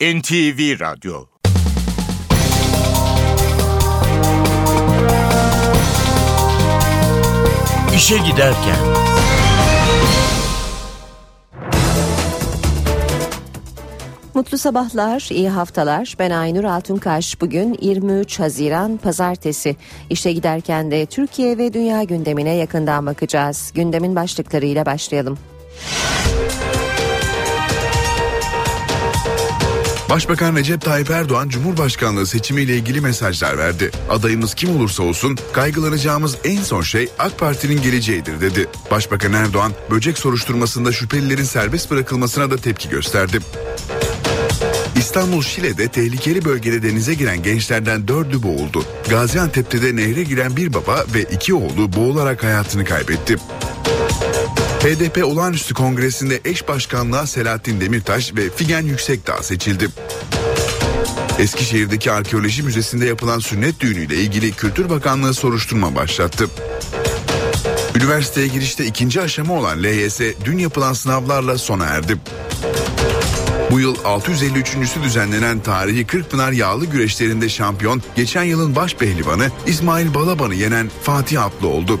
NTV Radyo İşe Giderken Mutlu sabahlar, iyi haftalar. Ben Aynur Altunkaş. Bugün 23 Haziran Pazartesi. İşe giderken de Türkiye ve dünya gündemine yakından bakacağız. Gündemin başlıklarıyla başlayalım. Başbakan Recep Tayyip Erdoğan Cumhurbaşkanlığı seçimiyle ilgili mesajlar verdi. Adayımız kim olursa olsun kaygılanacağımız en son şey AK Parti'nin geleceğidir dedi. Başbakan Erdoğan böcek soruşturmasında şüphelilerin serbest bırakılmasına da tepki gösterdi. İstanbul Şile'de tehlikeli bölgede denize giren gençlerden dördü boğuldu. Gaziantep'te de nehre giren bir baba ve iki oğlu boğularak hayatını kaybetti. HDP olağanüstü kongresinde eş başkanlığa Selahattin Demirtaş ve Figen Yüksekdağ seçildi. Eskişehir'deki arkeoloji müzesinde yapılan sünnet düğünüyle ilgili Kültür Bakanlığı soruşturma başlattı. Üniversiteye girişte ikinci aşama olan LYS dün yapılan sınavlarla sona erdi. Bu yıl 653.sü düzenlenen tarihi Kırkpınar yağlı güreşlerinde şampiyon geçen yılın baş pehlivanı İsmail Balaban'ı yenen Fatih Atlı oldu.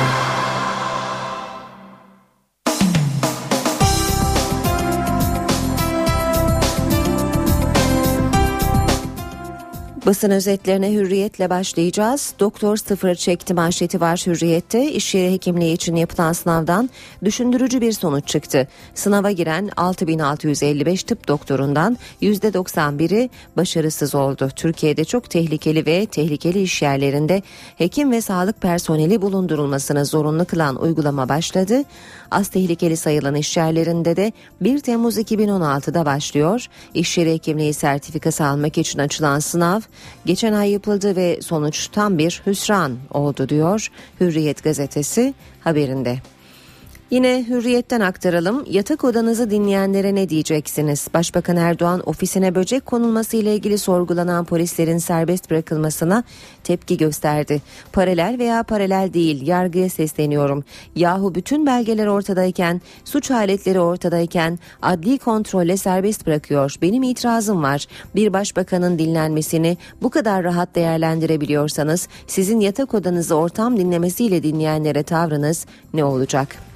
Basın özetlerine hürriyetle başlayacağız. Doktor sıfır çekti manşeti var hürriyette. İş yeri hekimliği için yapılan sınavdan düşündürücü bir sonuç çıktı. Sınava giren 6655 tıp doktorundan %91'i başarısız oldu. Türkiye'de çok tehlikeli ve tehlikeli iş yerlerinde hekim ve sağlık personeli bulundurulmasını zorunlu kılan uygulama başladı. Az tehlikeli sayılan iş yerlerinde de 1 Temmuz 2016'da başlıyor. İş yeri hekimliği sertifikası almak için açılan sınav geçen ay yapıldı ve sonuç tam bir hüsran oldu diyor Hürriyet gazetesi haberinde. Yine hürriyetten aktaralım. Yatak odanızı dinleyenlere ne diyeceksiniz? Başbakan Erdoğan ofisine böcek konulması ile ilgili sorgulanan polislerin serbest bırakılmasına tepki gösterdi. Paralel veya paralel değil yargıya sesleniyorum. Yahu bütün belgeler ortadayken, suç aletleri ortadayken adli kontrolle serbest bırakıyor. Benim itirazım var. Bir başbakanın dinlenmesini bu kadar rahat değerlendirebiliyorsanız sizin yatak odanızı ortam dinlemesiyle dinleyenlere tavrınız ne olacak?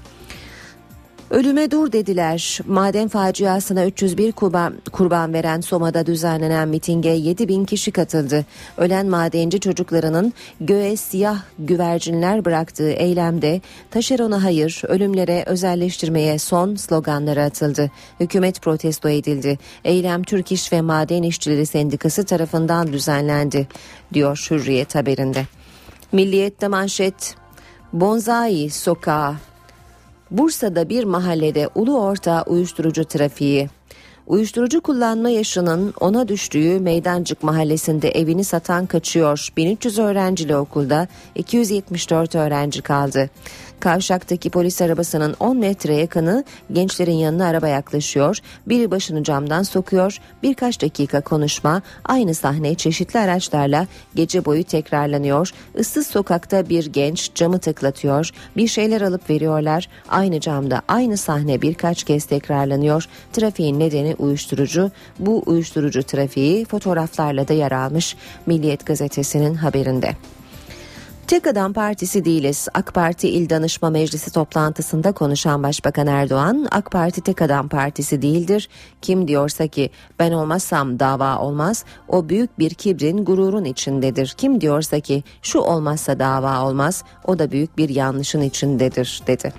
Ölüme dur dediler. Maden faciasına 301 kurban, kurban veren Soma'da düzenlenen mitinge 7 bin kişi katıldı. Ölen madenci çocuklarının göğe siyah güvercinler bıraktığı eylemde taşerona hayır, ölümlere özelleştirmeye son sloganları atıldı. Hükümet protesto edildi. Eylem Türk İş ve Maden İşçileri Sendikası tarafından düzenlendi, diyor Hürriyet haberinde. Milliyet'te manşet Bonzai sokağı Bursa'da bir mahallede ulu orta uyuşturucu trafiği. Uyuşturucu kullanma yaşının ona düştüğü Meydancık mahallesinde evini satan kaçıyor. 1300 öğrencili okulda 274 öğrenci kaldı. Kavşaktaki polis arabasının 10 metre yakını gençlerin yanına araba yaklaşıyor. Biri başını camdan sokuyor. Birkaç dakika konuşma. Aynı sahne çeşitli araçlarla gece boyu tekrarlanıyor. Issız sokakta bir genç camı tıklatıyor. Bir şeyler alıp veriyorlar. Aynı camda aynı sahne birkaç kez tekrarlanıyor. Trafiğin nedeni uyuşturucu. Bu uyuşturucu trafiği fotoğraflarla da yer almış. Milliyet gazetesinin haberinde. Tek Adam Partisi değiliz. AK Parti İl Danışma Meclisi toplantısında konuşan Başbakan Erdoğan, AK Parti Tek Adam Partisi değildir. Kim diyorsa ki ben olmazsam dava olmaz, o büyük bir kibrin, gururun içindedir. Kim diyorsa ki şu olmazsa dava olmaz, o da büyük bir yanlışın içindedir, dedi.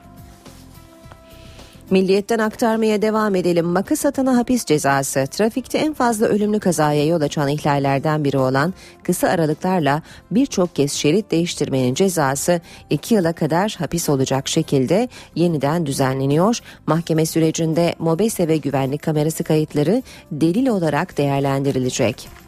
Milliyetten aktarmaya devam edelim. Makas atana hapis cezası. Trafikte en fazla ölümlü kazaya yol açan ihlallerden biri olan kısa aralıklarla birçok kez şerit değiştirmenin cezası 2 yıla kadar hapis olacak şekilde yeniden düzenleniyor. Mahkeme sürecinde mobese ve güvenlik kamerası kayıtları delil olarak değerlendirilecek.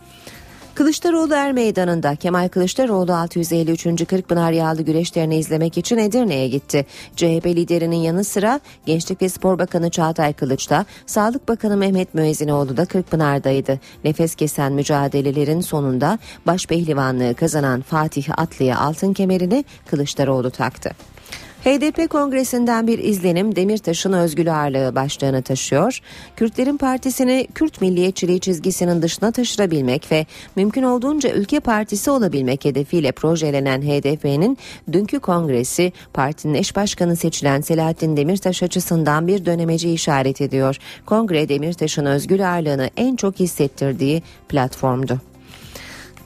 Kılıçdaroğlu Er Meydanı'nda Kemal Kılıçdaroğlu 653. Kırkpınar Yağlı güreşlerini izlemek için Edirne'ye gitti. CHP liderinin yanı sıra Gençlik ve Spor Bakanı Çağatay Kılıç da Sağlık Bakanı Mehmet Müezzinoğlu da Kırkpınar'daydı. Nefes kesen mücadelelerin sonunda baş pehlivanlığı kazanan Fatih Atlı'ya altın kemerini Kılıçdaroğlu taktı. HDP kongresinden bir izlenim Demirtaş'ın özgül ağırlığı başlığını taşıyor. Kürtlerin partisini Kürt milliyetçiliği çizgisinin dışına taşırabilmek ve mümkün olduğunca ülke partisi olabilmek hedefiyle projelenen HDP'nin dünkü kongresi partinin eş başkanı seçilen Selahattin Demirtaş açısından bir dönemeci işaret ediyor. Kongre Demirtaş'ın özgül ağırlığını en çok hissettirdiği platformdu.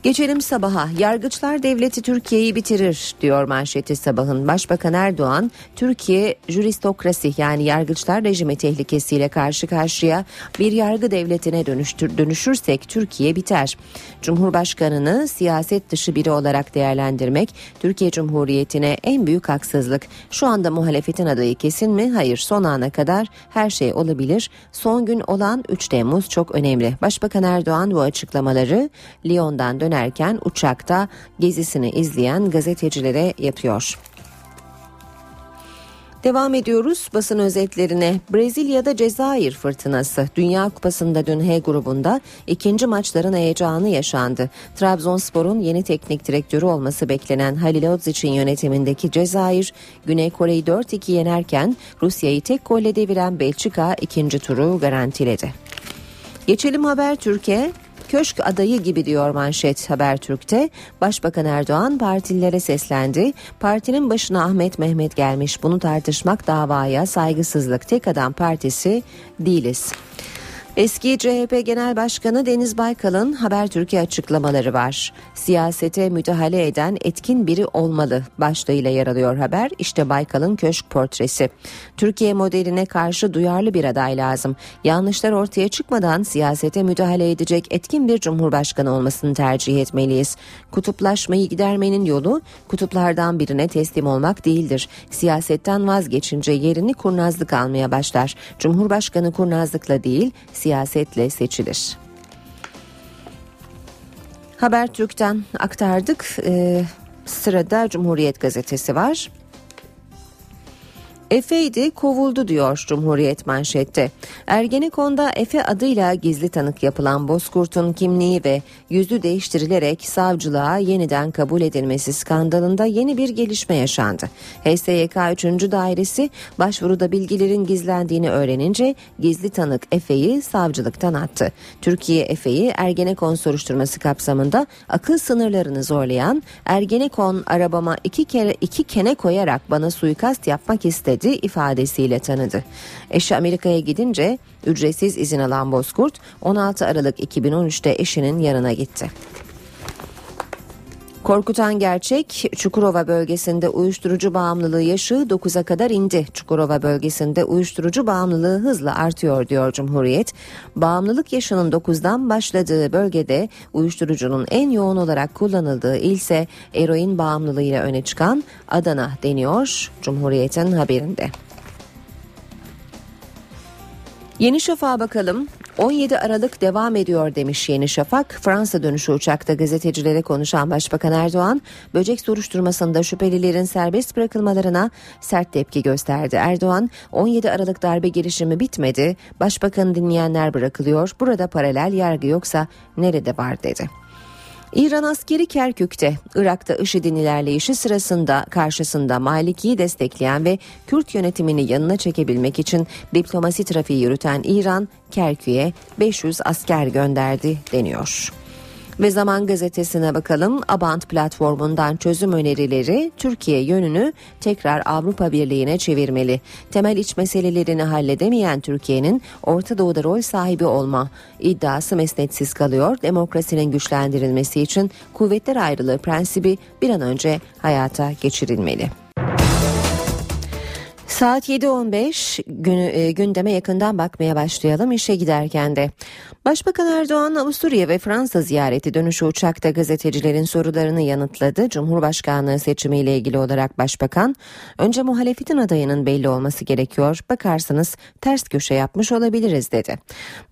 Geçelim sabaha. Yargıçlar devleti Türkiye'yi bitirir diyor manşeti sabahın. Başbakan Erdoğan, Türkiye juristokrasi yani yargıçlar rejimi tehlikesiyle karşı karşıya bir yargı devletine dönüştür, dönüşürsek Türkiye biter. Cumhurbaşkanını siyaset dışı biri olarak değerlendirmek Türkiye Cumhuriyeti'ne en büyük haksızlık. Şu anda muhalefetin adayı kesin mi? Hayır son ana kadar her şey olabilir. Son gün olan 3 Temmuz çok önemli. Başbakan Erdoğan bu açıklamaları Lyon'dan dönen dönerken uçakta gezisini izleyen gazetecilere yapıyor. Devam ediyoruz basın özetlerine. Brezilya'da Cezayir fırtınası. Dünya Kupası'nda dün H grubunda ikinci maçların heyecanı yaşandı. Trabzonspor'un yeni teknik direktörü olması beklenen Halil Odzic'in yönetimindeki Cezayir, Güney Kore'yi 4-2 yenerken Rusya'yı tek golle deviren Belçika ikinci turu garantiledi. Geçelim Haber Türkiye. Köşk adayı gibi diyor manşet Habertürk'te. Başbakan Erdoğan partililere seslendi. Partinin başına Ahmet Mehmet gelmiş. Bunu tartışmak davaya saygısızlık. Tek adam partisi değiliz. Eski CHP Genel Başkanı Deniz Baykal'ın Habertürk'e açıklamaları var. Siyasete müdahale eden etkin biri olmalı başlığıyla yer alıyor haber. İşte Baykal'ın köşk portresi. Türkiye modeline karşı duyarlı bir aday lazım. Yanlışlar ortaya çıkmadan siyasete müdahale edecek etkin bir cumhurbaşkanı olmasını tercih etmeliyiz. Kutuplaşmayı gidermenin yolu kutuplardan birine teslim olmak değildir. Siyasetten vazgeçince yerini kurnazlık almaya başlar. Cumhurbaşkanı kurnazlıkla değil, siyasetle seçilir. Habertürk'ten aktardık. Ee, sırada Cumhuriyet gazetesi var. Efe'ydi kovuldu diyor Cumhuriyet manşette. Ergenekon'da Efe adıyla gizli tanık yapılan Bozkurt'un kimliği ve yüzü değiştirilerek savcılığa yeniden kabul edilmesi skandalında yeni bir gelişme yaşandı. HSYK 3. Dairesi başvuruda bilgilerin gizlendiğini öğrenince gizli tanık Efe'yi savcılıktan attı. Türkiye Efe'yi Ergenekon soruşturması kapsamında akıl sınırlarını zorlayan Ergenekon arabama iki kere iki kene koyarak bana suikast yapmak istedi verdi ifadesiyle tanıdı. Eşi Amerika'ya gidince ücretsiz izin alan Bozkurt 16 Aralık 2013'te eşinin yanına gitti. Korkutan gerçek Çukurova bölgesinde uyuşturucu bağımlılığı yaşı 9'a kadar indi. Çukurova bölgesinde uyuşturucu bağımlılığı hızla artıyor diyor Cumhuriyet. Bağımlılık yaşının 9'dan başladığı bölgede uyuşturucunun en yoğun olarak kullanıldığı ilse eroin bağımlılığıyla öne çıkan Adana deniyor Cumhuriyet'in haberinde. Yeni Şafak'a bakalım. 17 Aralık devam ediyor demiş Yeni Şafak. Fransa dönüşü uçakta gazetecilere konuşan Başbakan Erdoğan, böcek soruşturmasında şüphelilerin serbest bırakılmalarına sert tepki gösterdi. Erdoğan, 17 Aralık darbe girişimi bitmedi, başbakanı dinleyenler bırakılıyor, burada paralel yargı yoksa nerede var dedi. İran askeri Kerkük'te Irak'ta IŞİD'in ilerleyişi sırasında karşısında Maliki'yi destekleyen ve Kürt yönetimini yanına çekebilmek için diplomasi trafiği yürüten İran Kerkük'e 500 asker gönderdi deniyor. Ve Zaman Gazetesi'ne bakalım. Abant platformundan çözüm önerileri Türkiye yönünü tekrar Avrupa Birliği'ne çevirmeli. Temel iç meselelerini halledemeyen Türkiye'nin Orta Doğu'da rol sahibi olma iddiası mesnetsiz kalıyor. Demokrasinin güçlendirilmesi için kuvvetler ayrılığı prensibi bir an önce hayata geçirilmeli. Saat 7.15 günü, e, gündeme yakından bakmaya başlayalım işe giderken de. Başbakan Erdoğan Avusturya ve Fransa ziyareti dönüşü uçakta gazetecilerin sorularını yanıtladı. Cumhurbaşkanlığı seçimiyle ilgili olarak başbakan önce muhalefetin adayının belli olması gerekiyor. Bakarsanız ters köşe yapmış olabiliriz dedi.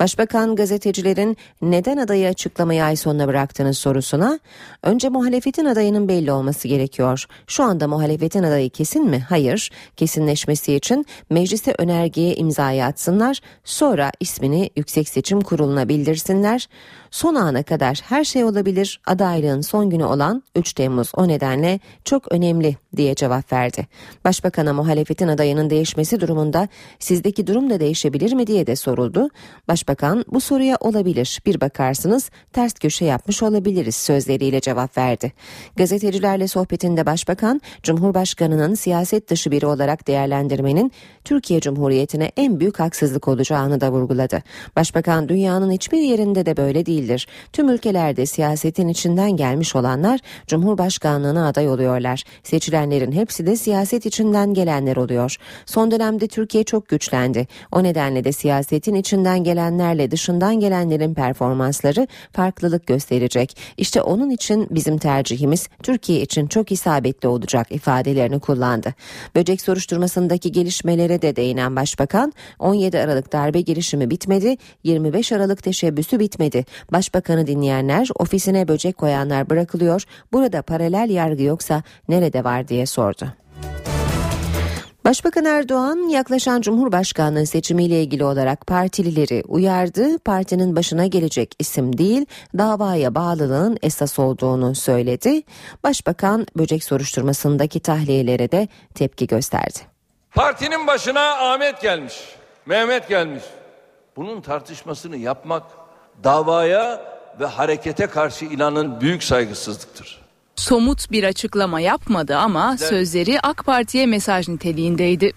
Başbakan gazetecilerin neden adayı açıklamayı ay sonuna bıraktığınız sorusuna önce muhalefetin adayının belli olması gerekiyor. Şu anda muhalefetin adayı kesin mi? Hayır. Kesinleşmesi verilmesi için meclise önergeye imzayı atsınlar, sonra ismini Yüksek Seçim Kurulu'na bildirsinler. Son ana kadar her şey olabilir, adaylığın son günü olan 3 Temmuz o nedenle çok önemli diye cevap verdi. Başbakan'a muhalefetin adayının değişmesi durumunda sizdeki durum da değişebilir mi diye de soruldu. Başbakan bu soruya olabilir bir bakarsınız ters köşe yapmış olabiliriz sözleriyle cevap verdi. Gazetecilerle sohbetinde başbakan Cumhurbaşkanı'nın siyaset dışı biri olarak değerlendirmenin Türkiye Cumhuriyeti'ne en büyük haksızlık olacağını da vurguladı. Başbakan dünyanın hiçbir yerinde de böyle değildir. Tüm ülkelerde siyasetin içinden gelmiş olanlar Cumhurbaşkanlığına aday oluyorlar. Seçilenlerin hepsi de siyaset içinden gelenler oluyor. Son dönemde Türkiye çok güçlendi. O nedenle de siyasetin içinden gelenlerle dışından gelenlerin performansları farklılık gösterecek. İşte onun için bizim tercihimiz Türkiye için çok isabetli olacak ifadelerini kullandı. Böcek soruşturmasındaki gelişmelere de değinen başbakan 17 Aralık darbe girişimi bitmedi, 25 Aralık teşebbüsü bitmedi. Başbakanı dinleyenler ofisine böcek koyanlar bırakılıyor. Burada paralel yargı yoksa nerede var diye sordu. Başbakan Erdoğan yaklaşan Cumhurbaşkanlığı seçimiyle ilgili olarak partilileri uyardı. Partinin başına gelecek isim değil, davaya bağlılığın esas olduğunu söyledi. Başbakan böcek soruşturmasındaki tahliyelere de tepki gösterdi. Partinin başına Ahmet gelmiş, Mehmet gelmiş. Bunun tartışmasını yapmak davaya ve harekete karşı ilanın büyük saygısızlıktır. Somut bir açıklama yapmadı ama sözleri AK Parti'ye mesaj niteliğindeydi.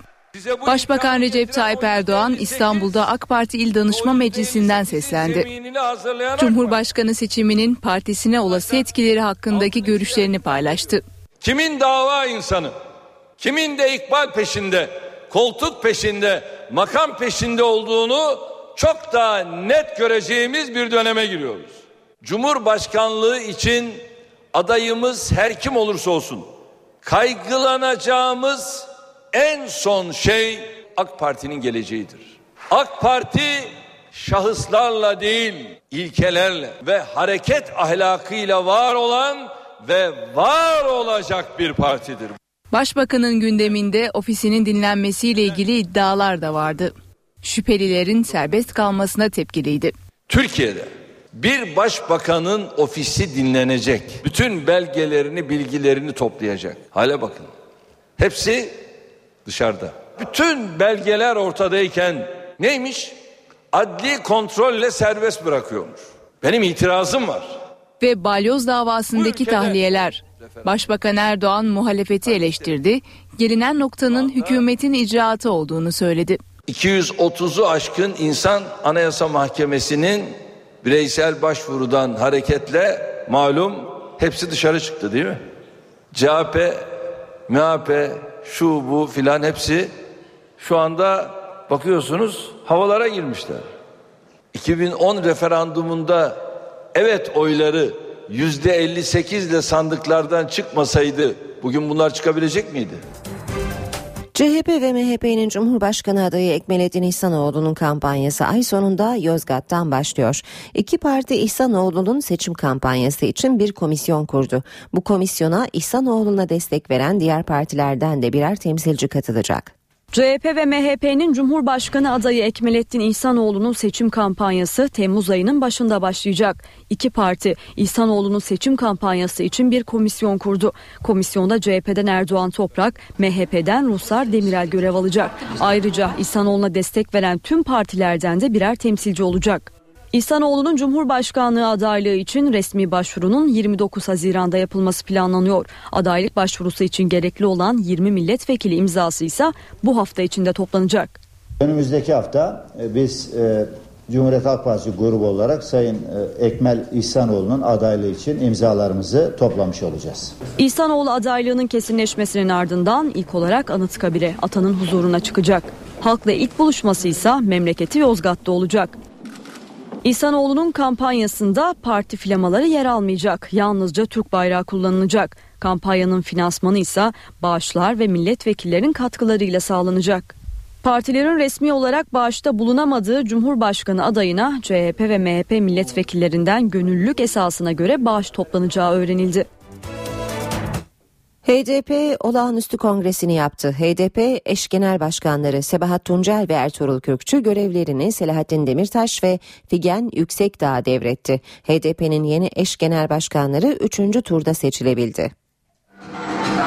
Başbakan Recep Tayyip Erdoğan İstanbul'da AK Parti İl Danışma Meclisi'nden seslendi. Cumhurbaşkanı seçiminin partisine olası etkileri hakkındaki görüşlerini paylaştı. Kimin dava insanı, kimin de ikbal peşinde, koltuk peşinde, makam peşinde olduğunu çok daha net göreceğimiz bir döneme giriyoruz. Cumhurbaşkanlığı için adayımız her kim olursa olsun kaygılanacağımız en son şey AK Parti'nin geleceğidir. AK Parti şahıslarla değil ilkelerle ve hareket ahlakıyla var olan ve var olacak bir partidir. Başbakanın gündeminde ofisinin dinlenmesiyle ilgili iddialar da vardı. Şüphelilerin serbest kalmasına tepkiliydi. Türkiye'de bir başbakanın ofisi dinlenecek. Bütün belgelerini, bilgilerini toplayacak. Hale bakın. Hepsi dışarıda. Bütün belgeler ortadayken neymiş? Adli kontrolle serbest bırakıyormuş. Benim itirazım var. Ve balyoz davasındaki tahliyeler. Başbakan Erdoğan muhalefeti eleştirdi. Gelinen noktanın hükümetin icraatı olduğunu söyledi. 230'u aşkın insan Anayasa Mahkemesi'nin bireysel başvurudan hareketle malum hepsi dışarı çıktı değil mi? CHP, MHP, şu bu filan hepsi şu anda bakıyorsunuz havalara girmişler. 2010 referandumunda evet oyları yüzde 58 ile sandıklardan çıkmasaydı bugün bunlar çıkabilecek miydi? CHP ve MHP'nin Cumhurbaşkanı adayı Ekmelettin İhsanoğlu'nun kampanyası ay sonunda Yozgat'tan başlıyor. İki parti İhsanoğlu'nun seçim kampanyası için bir komisyon kurdu. Bu komisyona İhsanoğlu'na destek veren diğer partilerden de birer temsilci katılacak. CHP ve MHP'nin Cumhurbaşkanı adayı Ekmelettin İhsanoğlu'nun seçim kampanyası Temmuz ayının başında başlayacak. İki parti İhsanoğlu'nun seçim kampanyası için bir komisyon kurdu. Komisyonda CHP'den Erdoğan Toprak, MHP'den Ruslar Demirel görev alacak. Ayrıca İhsanoğlu'na destek veren tüm partilerden de birer temsilci olacak. İhsanoğlu'nun Cumhurbaşkanlığı adaylığı için resmi başvurunun 29 Haziran'da yapılması planlanıyor. Adaylık başvurusu için gerekli olan 20 milletvekili imzası ise bu hafta içinde toplanacak. Önümüzdeki hafta e, biz e, Cumhuriyet Halk Partisi grubu olarak Sayın e, Ekmel İhsanoğlu'nun adaylığı için imzalarımızı toplamış olacağız. İhsanoğlu adaylığının kesinleşmesinin ardından ilk olarak Anıtkabir'e atanın huzuruna çıkacak. Halkla ilk buluşması ise memleketi Yozgat'ta olacak. İhsanoğlu'nun kampanyasında parti flamaları yer almayacak. Yalnızca Türk bayrağı kullanılacak. Kampanyanın finansmanı ise bağışlar ve milletvekillerinin katkılarıyla sağlanacak. Partilerin resmi olarak bağışta bulunamadığı Cumhurbaşkanı adayına CHP ve MHP milletvekillerinden gönüllülük esasına göre bağış toplanacağı öğrenildi. HDP olağanüstü kongresini yaptı. HDP eş genel başkanları Sebahat Tuncel ve Ertuğrul Kürkçü görevlerini Selahattin Demirtaş ve Figen Yüksekdağ'a devretti. HDP'nin yeni eş genel başkanları 3. turda seçilebildi.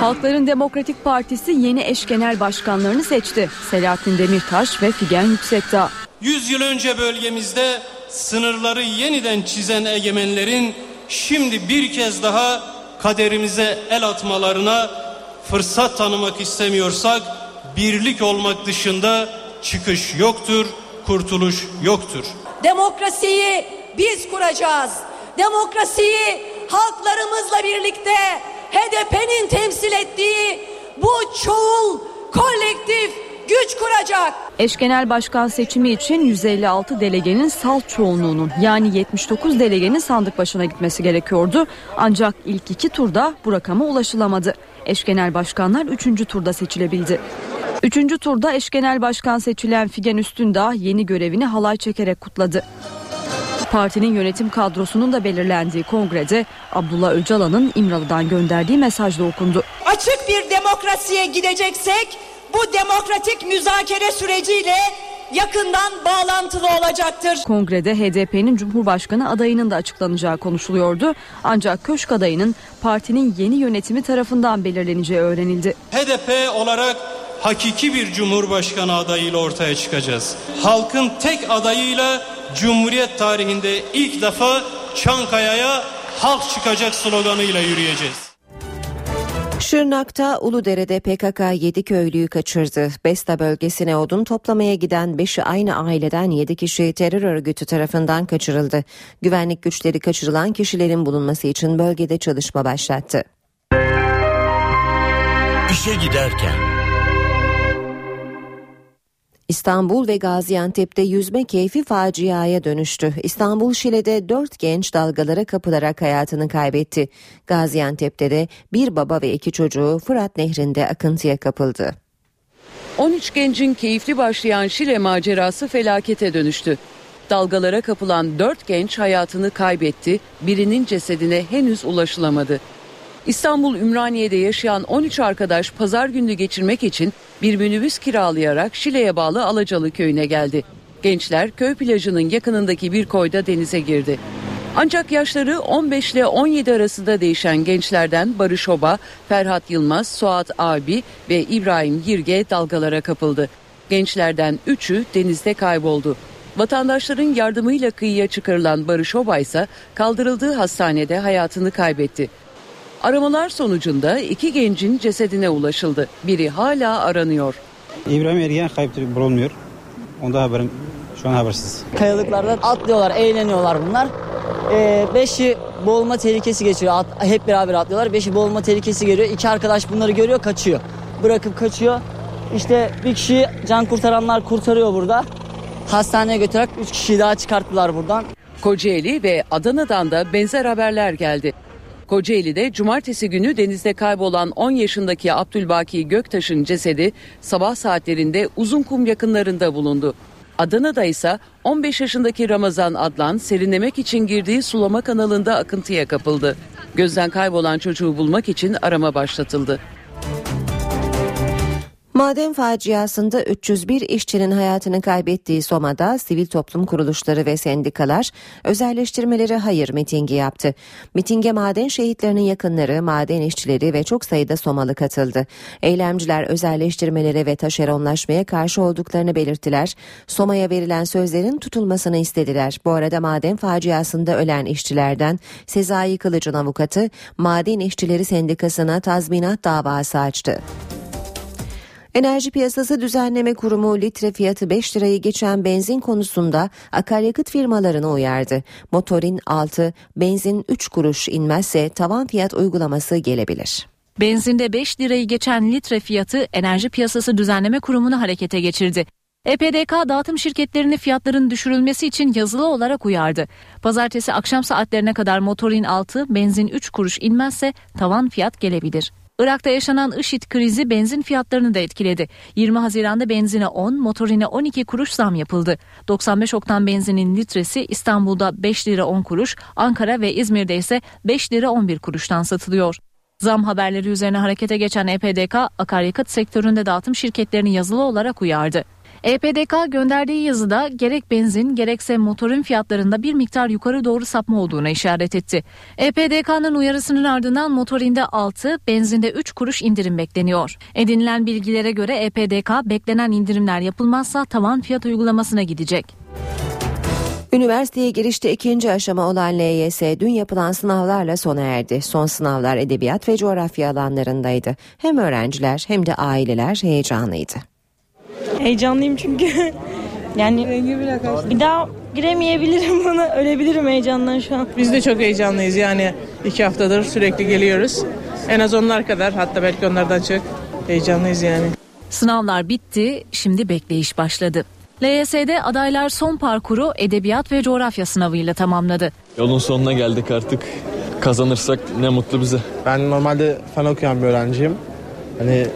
Halkların Demokratik Partisi yeni eş genel başkanlarını seçti. Selahattin Demirtaş ve Figen Yüksekdağ. 100 yıl önce bölgemizde sınırları yeniden çizen egemenlerin şimdi bir kez daha kaderimize el atmalarına fırsat tanımak istemiyorsak birlik olmak dışında çıkış yoktur, kurtuluş yoktur. Demokrasiyi biz kuracağız. Demokrasiyi halklarımızla birlikte HDP'nin temsil ettiği bu çoğul kolektif güç kuracak. Eş genel başkan seçimi için 156 delegenin salt çoğunluğunun yani 79 delegenin sandık başına gitmesi gerekiyordu. Ancak ilk iki turda bu rakama ulaşılamadı. Eş genel başkanlar 3. turda seçilebildi. Üçüncü turda eş genel başkan seçilen Figen Üstündağ yeni görevini halay çekerek kutladı. Partinin yönetim kadrosunun da belirlendiği kongrede Abdullah Öcalan'ın İmralı'dan gönderdiği mesajda okundu. Açık bir demokrasiye gideceksek bu demokratik müzakere süreciyle yakından bağlantılı olacaktır. Kongrede HDP'nin Cumhurbaşkanı adayının da açıklanacağı konuşuluyordu. Ancak köşk adayının partinin yeni yönetimi tarafından belirleneceği öğrenildi. HDP olarak hakiki bir cumhurbaşkanı adayıyla ortaya çıkacağız. Halkın tek adayıyla Cumhuriyet tarihinde ilk defa Çankaya'ya halk çıkacak sloganıyla yürüyeceğiz. Şırnak'ta Uludere'de PKK 7 köylüyü kaçırdı. Besta bölgesine odun toplamaya giden 5'i aynı aileden 7 kişi terör örgütü tarafından kaçırıldı. Güvenlik güçleri kaçırılan kişilerin bulunması için bölgede çalışma başlattı. İşe giderken İstanbul ve Gaziantep'te yüzme keyfi faciaya dönüştü. İstanbul Şile'de dört genç dalgalara kapılarak hayatını kaybetti. Gaziantep'te de bir baba ve iki çocuğu Fırat Nehri'nde akıntıya kapıldı. 13 gencin keyifli başlayan Şile macerası felakete dönüştü. Dalgalara kapılan 4 genç hayatını kaybetti, birinin cesedine henüz ulaşılamadı. İstanbul Ümraniye'de yaşayan 13 arkadaş pazar günü geçirmek için bir minibüs kiralayarak Şile'ye bağlı Alacalı köyüne geldi. Gençler köy plajının yakınındaki bir koyda denize girdi. Ancak yaşları 15 ile 17 arasında değişen gençlerden Barış Oba, Ferhat Yılmaz, Suat Abi ve İbrahim Girge dalgalara kapıldı. Gençlerden 3'ü denizde kayboldu. Vatandaşların yardımıyla kıyıya çıkarılan Barış Oba ise kaldırıldığı hastanede hayatını kaybetti. Aramalar sonucunda iki gencin cesedine ulaşıldı. Biri hala aranıyor. İbrahim Ergen kayıp bulunmuyor. Onda haberim şu an habersiz. Kayalıklardan atlıyorlar, eğleniyorlar bunlar. Ee, beşi boğulma tehlikesi geçiyor. At, hep beraber atlıyorlar. Beşi boğulma tehlikesi geliyor. İki arkadaş bunları görüyor, kaçıyor. Bırakıp kaçıyor. İşte bir kişi can kurtaranlar kurtarıyor burada. Hastaneye götürerek üç kişiyi daha çıkarttılar buradan. Kocaeli ve Adana'dan da benzer haberler geldi. Kocaeli'de cumartesi günü denizde kaybolan 10 yaşındaki Abdülbaki Göktaş'ın cesedi sabah saatlerinde Uzunkum yakınlarında bulundu. Adana'da ise 15 yaşındaki Ramazan Adlan serinlemek için girdiği sulama kanalında akıntıya kapıldı. Gözden kaybolan çocuğu bulmak için arama başlatıldı. Maden faciasında 301 işçinin hayatını kaybettiği Soma'da sivil toplum kuruluşları ve sendikalar özelleştirmelere hayır mitingi yaptı. Mitinge maden şehitlerinin yakınları, maden işçileri ve çok sayıda Somalı katıldı. Eylemciler özelleştirmelere ve taşeronlaşmaya karşı olduklarını belirttiler. Soma'ya verilen sözlerin tutulmasını istediler. Bu arada maden faciasında ölen işçilerden Sezai Kılıç'ın avukatı Maden İşçileri Sendikası'na tazminat davası açtı. Enerji Piyasası Düzenleme Kurumu litre fiyatı 5 lirayı geçen benzin konusunda akaryakıt firmalarını uyardı. Motorin 6, benzin 3 kuruş inmezse tavan fiyat uygulaması gelebilir. Benzinde 5 lirayı geçen litre fiyatı Enerji Piyasası Düzenleme Kurumu'nu harekete geçirdi. EPDK dağıtım şirketlerini fiyatların düşürülmesi için yazılı olarak uyardı. Pazartesi akşam saatlerine kadar motorin 6, benzin 3 kuruş inmezse tavan fiyat gelebilir. Irak'ta yaşanan IŞİD krizi benzin fiyatlarını da etkiledi. 20 Haziran'da benzine 10, motorine 12 kuruş zam yapıldı. 95 oktan benzinin litresi İstanbul'da 5 lira 10 kuruş, Ankara ve İzmir'de ise 5 lira 11 kuruştan satılıyor. Zam haberleri üzerine harekete geçen EPDK akaryakıt sektöründe dağıtım şirketlerini yazılı olarak uyardı. EPDK gönderdiği yazıda gerek benzin gerekse motorun fiyatlarında bir miktar yukarı doğru sapma olduğuna işaret etti. EPDK'nın uyarısının ardından motorinde 6, benzinde 3 kuruş indirim bekleniyor. Edinilen bilgilere göre EPDK beklenen indirimler yapılmazsa tavan fiyat uygulamasına gidecek. Üniversiteye girişte ikinci aşama olan LYS dün yapılan sınavlarla sona erdi. Son sınavlar edebiyat ve coğrafya alanlarındaydı. Hem öğrenciler hem de aileler heyecanlıydı. Heyecanlıyım çünkü. yani bir daha giremeyebilirim buna. Ölebilirim heyecandan şu an. Biz de çok heyecanlıyız yani iki haftadır sürekli geliyoruz. En az onlar kadar hatta belki onlardan çok heyecanlıyız yani. Sınavlar bitti, şimdi bekleyiş başladı. LYS'de adaylar son parkuru edebiyat ve coğrafya sınavıyla tamamladı. Yolun sonuna geldik artık. Kazanırsak ne mutlu bize. Ben normalde fen okuyan bir öğrenciyim. Hani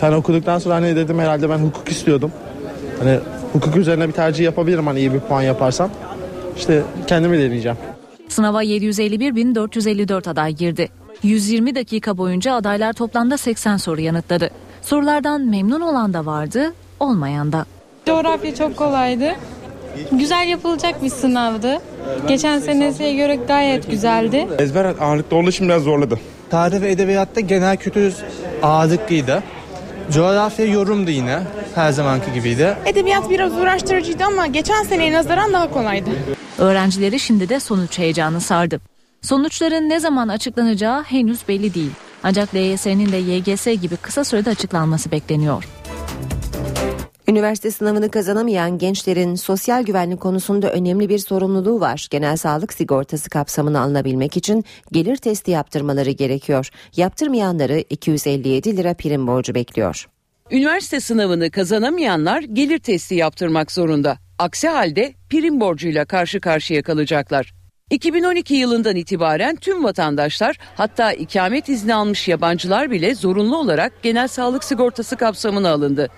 fen okuduktan sonra hani dedim herhalde ben hukuk istiyordum. Hani hukuk üzerine bir tercih yapabilirim hani iyi bir puan yaparsam. İşte kendimi deneyeceğim. Sınava 751.454 aday girdi. 120 dakika boyunca adaylar toplamda 80 soru yanıtladı. Sorulardan memnun olan da vardı, olmayan da. Coğrafya çok kolaydı. Güzel yapılacak bir sınavdı. Geçen senesiye göre gayet güzeldi. Ezber ağırlıklı olduğu için biraz zorladı. Tarih ve edebiyatta genel kültür ağırlıklıydı. Coğrafya yorumdu yine her zamanki gibiydi. Edebiyat biraz uğraştırıcıydı ama geçen seneye nazaran daha kolaydı. Öğrencileri şimdi de sonuç heyecanı sardı. Sonuçların ne zaman açıklanacağı henüz belli değil. Ancak LYS'nin de YGS gibi kısa sürede açıklanması bekleniyor. Üniversite sınavını kazanamayan gençlerin sosyal güvenlik konusunda önemli bir sorumluluğu var. Genel sağlık sigortası kapsamını alınabilmek için gelir testi yaptırmaları gerekiyor. Yaptırmayanları 257 lira prim borcu bekliyor. Üniversite sınavını kazanamayanlar gelir testi yaptırmak zorunda. Aksi halde prim borcuyla karşı karşıya kalacaklar. 2012 yılından itibaren tüm vatandaşlar hatta ikamet izni almış yabancılar bile zorunlu olarak genel sağlık sigortası kapsamına alındı.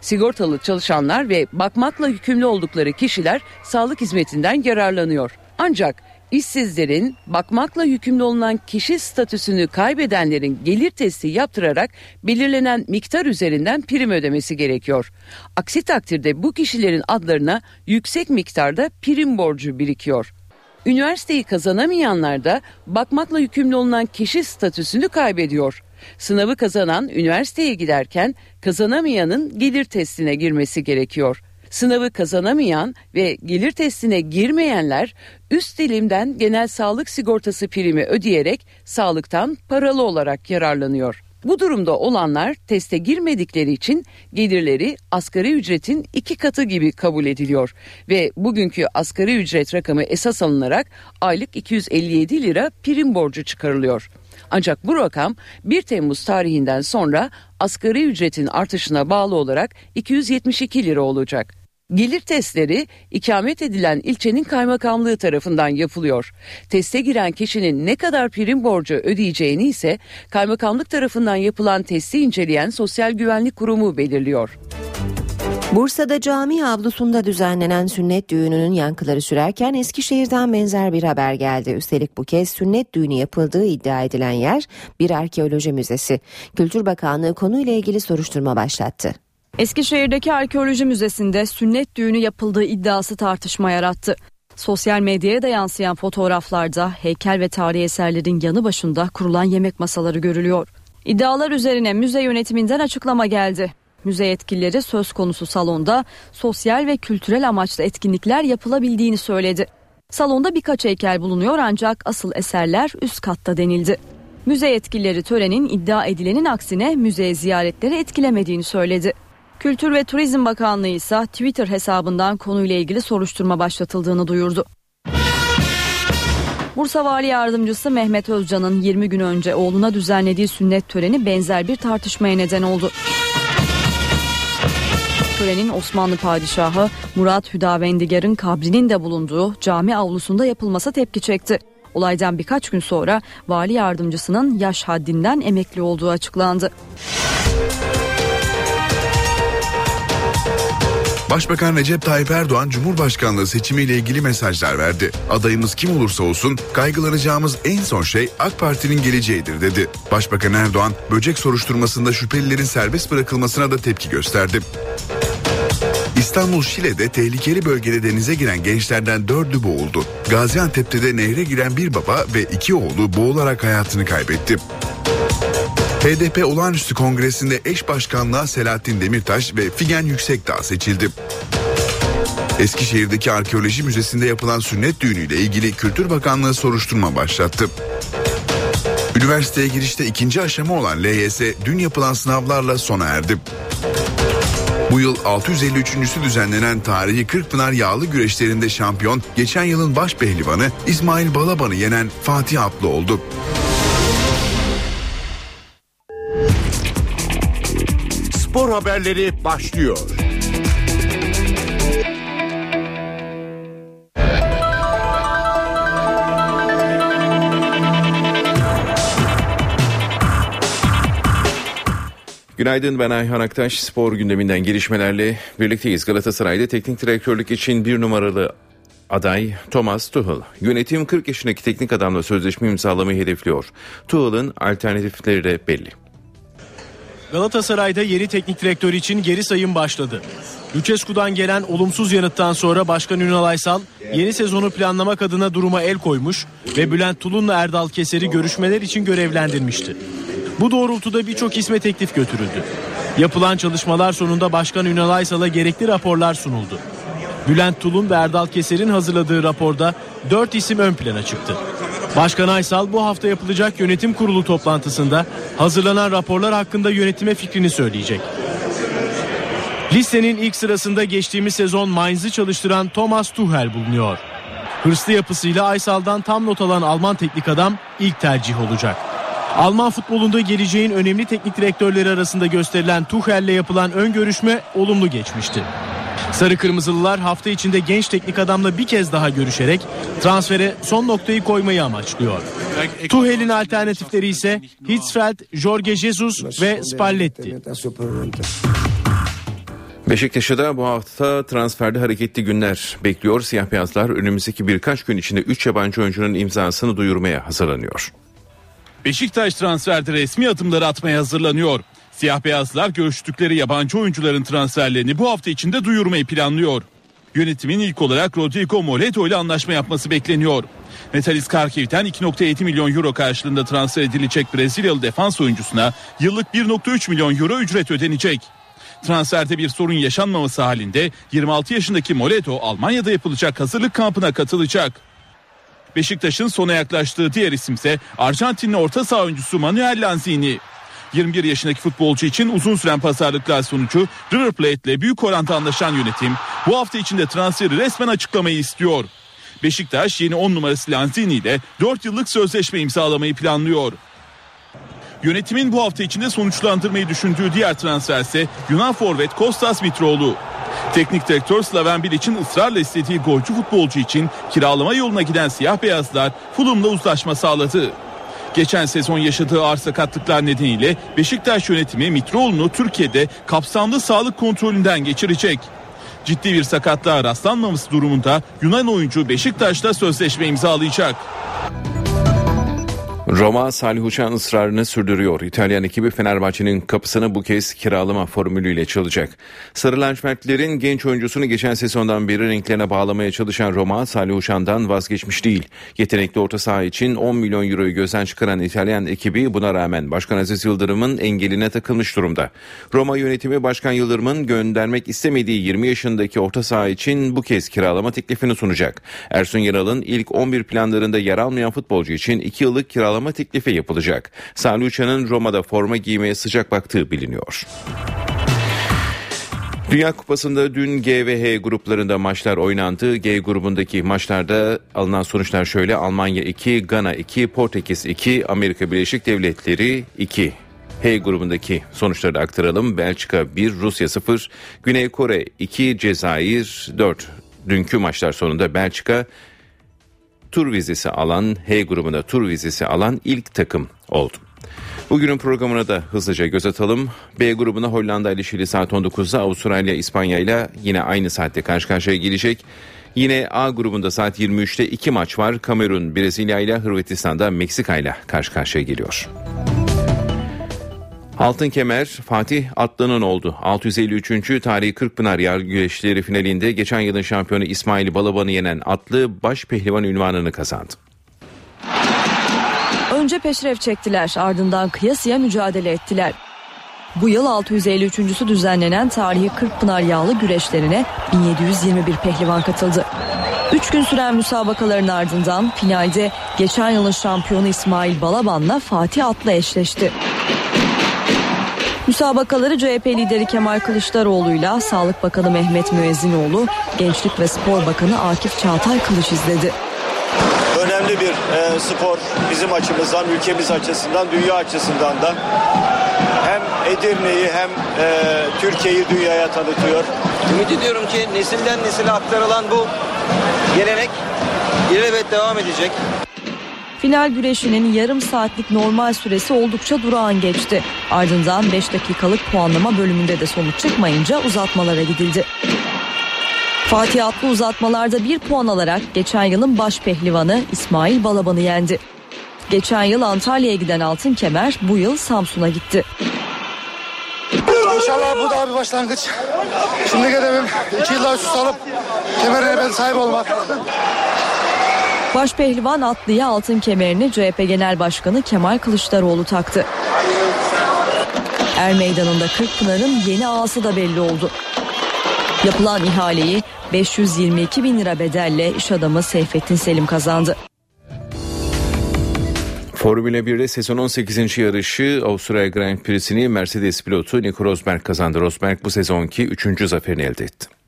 Sigortalı çalışanlar ve bakmakla yükümlü oldukları kişiler sağlık hizmetinden yararlanıyor. Ancak işsizlerin bakmakla yükümlü olunan kişi statüsünü kaybedenlerin gelir testi yaptırarak belirlenen miktar üzerinden prim ödemesi gerekiyor. Aksi takdirde bu kişilerin adlarına yüksek miktarda prim borcu birikiyor. Üniversiteyi kazanamayanlar da bakmakla yükümlü olunan kişi statüsünü kaybediyor. Sınavı kazanan üniversiteye giderken kazanamayanın gelir testine girmesi gerekiyor. Sınavı kazanamayan ve gelir testine girmeyenler üst dilimden genel sağlık sigortası primi ödeyerek sağlıktan paralı olarak yararlanıyor. Bu durumda olanlar teste girmedikleri için gelirleri asgari ücretin iki katı gibi kabul ediliyor ve bugünkü asgari ücret rakamı esas alınarak aylık 257 lira prim borcu çıkarılıyor. Ancak bu rakam 1 Temmuz tarihinden sonra asgari ücretin artışına bağlı olarak 272 lira olacak. Gelir testleri ikamet edilen ilçenin kaymakamlığı tarafından yapılıyor. Teste giren kişinin ne kadar prim borcu ödeyeceğini ise kaymakamlık tarafından yapılan testi inceleyen Sosyal Güvenlik Kurumu belirliyor. Bursa'da cami avlusunda düzenlenen sünnet düğününün yankıları sürerken Eskişehir'den benzer bir haber geldi. Üstelik bu kez sünnet düğünü yapıldığı iddia edilen yer bir arkeoloji müzesi. Kültür Bakanlığı konuyla ilgili soruşturma başlattı. Eskişehir'deki arkeoloji müzesinde sünnet düğünü yapıldığı iddiası tartışma yarattı. Sosyal medyaya da yansıyan fotoğraflarda heykel ve tarihi eserlerin yanı başında kurulan yemek masaları görülüyor. İddialar üzerine müze yönetiminden açıklama geldi. Müze yetkilileri söz konusu salonda sosyal ve kültürel amaçlı etkinlikler yapılabildiğini söyledi. Salonda birkaç heykel bulunuyor ancak asıl eserler üst katta denildi. Müze yetkilileri törenin iddia edilenin aksine müzeye ziyaretleri etkilemediğini söyledi. Kültür ve Turizm Bakanlığı ise Twitter hesabından konuyla ilgili soruşturma başlatıldığını duyurdu. Bursa Vali Yardımcısı Mehmet Özcan'ın 20 gün önce oğluna düzenlediği sünnet töreni benzer bir tartışmaya neden oldu. Törenin Osmanlı Padişahı Murat Hüdavendigar'ın kabrinin de bulunduğu cami avlusunda yapılması tepki çekti. Olaydan birkaç gün sonra vali yardımcısının yaş haddinden emekli olduğu açıklandı. Başbakan Recep Tayyip Erdoğan Cumhurbaşkanlığı seçimiyle ilgili mesajlar verdi. Adayımız kim olursa olsun kaygılanacağımız en son şey AK Parti'nin geleceğidir dedi. Başbakan Erdoğan böcek soruşturmasında şüphelilerin serbest bırakılmasına da tepki gösterdi. İstanbul Şile'de tehlikeli bölgede denize giren gençlerden dördü boğuldu. Gaziantep'te de nehre giren bir baba ve iki oğlu boğularak hayatını kaybetti. HDP olağanüstü kongresinde eş başkanlığa Selahattin Demirtaş ve Figen Yüksekdağ seçildi. Eskişehir'deki arkeoloji müzesinde yapılan sünnet düğünüyle ilgili Kültür Bakanlığı soruşturma başlattı. Üniversiteye girişte ikinci aşama olan LYS dün yapılan sınavlarla sona erdi. Bu yıl 653.sü düzenlenen tarihi Kırkpınar yağlı güreşlerinde şampiyon geçen yılın baş pehlivanı İsmail Balaban'ı yenen Fatih Atlı oldu. Spor haberleri başlıyor. Günaydın ben Ayhan Aktaş. Spor gündeminden gelişmelerle birlikteyiz. Galatasaray'da teknik direktörlük için bir numaralı aday Thomas Tuchel. Yönetim 40 yaşındaki teknik adamla sözleşme imzalamayı hedefliyor. Tuchel'ın alternatifleri de belli. Galatasaray'da yeni teknik direktör için geri sayım başladı. Lucescu'dan gelen olumsuz yanıttan sonra Başkan Ünal Aysal yeni sezonu planlamak adına duruma el koymuş ve Bülent Tulun'la Erdal Keser'i görüşmeler için görevlendirmişti. Bu doğrultuda birçok isme teklif götürüldü. Yapılan çalışmalar sonunda Başkan Ünal Aysal'a gerekli raporlar sunuldu. Bülent Tulun ve Erdal Keser'in hazırladığı raporda 4 isim ön plana çıktı. Başkan Aysal bu hafta yapılacak yönetim kurulu toplantısında hazırlanan raporlar hakkında yönetime fikrini söyleyecek. Listenin ilk sırasında geçtiğimiz sezon Mainz'ı çalıştıran Thomas Tuchel bulunuyor. Hırslı yapısıyla Aysal'dan tam not alan Alman teknik adam ilk tercih olacak. Alman futbolunda geleceğin önemli teknik direktörleri arasında gösterilen Tuchel'le yapılan ön görüşme olumlu geçmişti. Sarı Kırmızılılar hafta içinde genç teknik adamla bir kez daha görüşerek transfere son noktayı koymayı amaçlıyor. Tuchel'in alternatifleri ise Hitzfeld, Jorge Jesus ve Spalletti. Beşiktaş'ı da bu hafta transferde hareketli günler bekliyor. Siyah beyazlar önümüzdeki birkaç gün içinde 3 yabancı oyuncunun imzasını duyurmaya hazırlanıyor. Beşiktaş transferde resmi adımları atmaya hazırlanıyor. Siyah beyazlar görüştükleri yabancı oyuncuların transferlerini bu hafta içinde duyurmayı planlıyor. Yönetimin ilk olarak Rodrigo Moleto ile anlaşma yapması bekleniyor. Metalist Karkiv'den 2.7 milyon euro karşılığında transfer edilecek Brezilyalı defans oyuncusuna yıllık 1.3 milyon euro ücret ödenecek. Transferde bir sorun yaşanmaması halinde 26 yaşındaki Moleto Almanya'da yapılacak hazırlık kampına katılacak. Beşiktaş'ın sona yaklaştığı diğer isimse Arjantinli orta saha oyuncusu Manuel Lanzini. 21 yaşındaki futbolcu için uzun süren pazarlıklar sonucu River Plate ile büyük oranda anlaşan yönetim bu hafta içinde transferi resmen açıklamayı istiyor. Beşiktaş yeni 10 numarası Lanzini ile 4 yıllık sözleşme imzalamayı planlıyor. Yönetimin bu hafta içinde sonuçlandırmayı düşündüğü diğer transfer ise Yunan forvet Kostas Mitroğlu. Teknik direktör Slaven Bilic'in ısrarla istediği golcü futbolcu için kiralama yoluna giden siyah beyazlar Fulham'la uzlaşma sağladı. Geçen sezon yaşadığı ağır sakatlıklar nedeniyle Beşiktaş yönetimi Mitroğlu'nu Türkiye'de kapsamlı sağlık kontrolünden geçirecek. Ciddi bir sakatlığa rastlanmaması durumunda Yunan oyuncu Beşiktaş'ta sözleşme imzalayacak. Roma Salih Uçan ısrarını sürdürüyor. İtalyan ekibi Fenerbahçe'nin kapısını bu kez kiralama formülüyle çalacak. Sarı lacivertlilerin genç oyuncusunu geçen sezondan beri renklerine bağlamaya çalışan Roma Salih Uçan'dan vazgeçmiş değil. Yetenekli orta saha için 10 milyon euroyu gözden çıkaran İtalyan ekibi buna rağmen Başkan Aziz Yıldırım'ın engeline takılmış durumda. Roma yönetimi Başkan Yıldırım'ın göndermek istemediği 20 yaşındaki orta saha için bu kez kiralama teklifini sunacak. Ersun Yanal'ın ilk 11 planlarında yer almayan futbolcu için 2 yıllık kiralama kiralama teklifi yapılacak. Salih Uçan'ın Roma'da forma giymeye sıcak baktığı biliniyor. Dünya Kupası'nda dün G ve H gruplarında maçlar oynandı. G grubundaki maçlarda alınan sonuçlar şöyle. Almanya 2, Gana 2, Portekiz 2, Amerika Birleşik Devletleri 2. H grubundaki sonuçları da aktaralım. Belçika 1, Rusya 0, Güney Kore 2, Cezayir 4. Dünkü maçlar sonunda Belçika tur vizesi alan H grubunda tur vizesi alan ilk takım oldu. Bugünün programına da hızlıca göz atalım. B grubuna Hollanda ile Şili saat 19'da Avustralya İspanya ile yine aynı saatte karşı karşıya gelecek. Yine A grubunda saat 23'te iki maç var. Kamerun Brezilya ile Hırvatistan'da Meksika ile karşı karşıya geliyor. Altın kemer Fatih Atlı'nın oldu. 653. tarihi Kırkpınar Yar Güreşleri finalinde geçen yılın şampiyonu İsmail Balaban'ı yenen Atlı baş pehlivan ünvanını kazandı. Önce peşref çektiler ardından kıyasıya mücadele ettiler. Bu yıl 653.sü düzenlenen tarihi Kırkpınar yağlı güreşlerine 1721 pehlivan katıldı. Üç gün süren müsabakaların ardından finalde geçen yılın şampiyonu İsmail Balaban'la Fatih Atlı eşleşti. Müsabakaları CHP lideri Kemal Kılıçdaroğlu'yla Sağlık Bakanı Mehmet Müezzinoğlu, Gençlik ve Spor Bakanı Akif Çağatay Kılıç izledi. Önemli bir e, spor bizim açımızdan, ülkemiz açısından, dünya açısından da hem Edirne'yi hem e, Türkiye'yi dünyaya tanıtıyor. Ümit ediyorum ki nesilden nesile aktarılan bu gelenek ilelebet devam edecek. Final güreşinin yarım saatlik normal süresi oldukça durağan geçti. Ardından 5 dakikalık puanlama bölümünde de sonuç çıkmayınca uzatmalara gidildi. Fatih Atlı uzatmalarda bir puan alarak geçen yılın baş pehlivanı İsmail Balaban'ı yendi. Geçen yıl Antalya'ya giden Altın Kemer bu yıl Samsun'a gitti. İnşallah bu da bir başlangıç. Şimdi hedefim iki yılda üst alıp kemerine ben sahip olmak. Başpehlivan Atlı'ya altın kemerini CHP Genel Başkanı Kemal Kılıçdaroğlu taktı. Er Meydanı'nda Kırkpınar'ın yeni ağası da belli oldu. Yapılan ihaleyi 522 bin lira bedelle iş adamı Seyfettin Selim kazandı. Formula 1'de sezon 18. yarışı Avustralya Grand Prix'sini Mercedes pilotu Nico Rosberg kazandı. Rosberg bu sezonki 3. zaferini elde etti.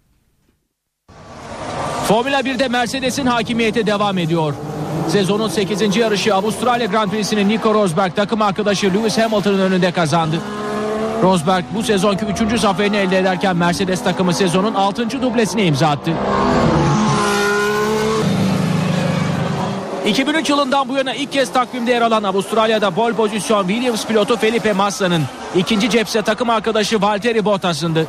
Formula 1'de Mercedes'in hakimiyeti devam ediyor. Sezonun 8. yarışı Avustralya Grand Prix'sini Nico Rosberg takım arkadaşı Lewis Hamilton'ın önünde kazandı. Rosberg bu sezonki 3. zaferini elde ederken Mercedes takımı sezonun 6. dublesine imza attı. 2003 yılından bu yana ilk kez takvimde yer alan Avustralya'da pole pozisyon Williams pilotu Felipe Massa'nın ikinci cepse takım arkadaşı Valtteri Bottas'ındı.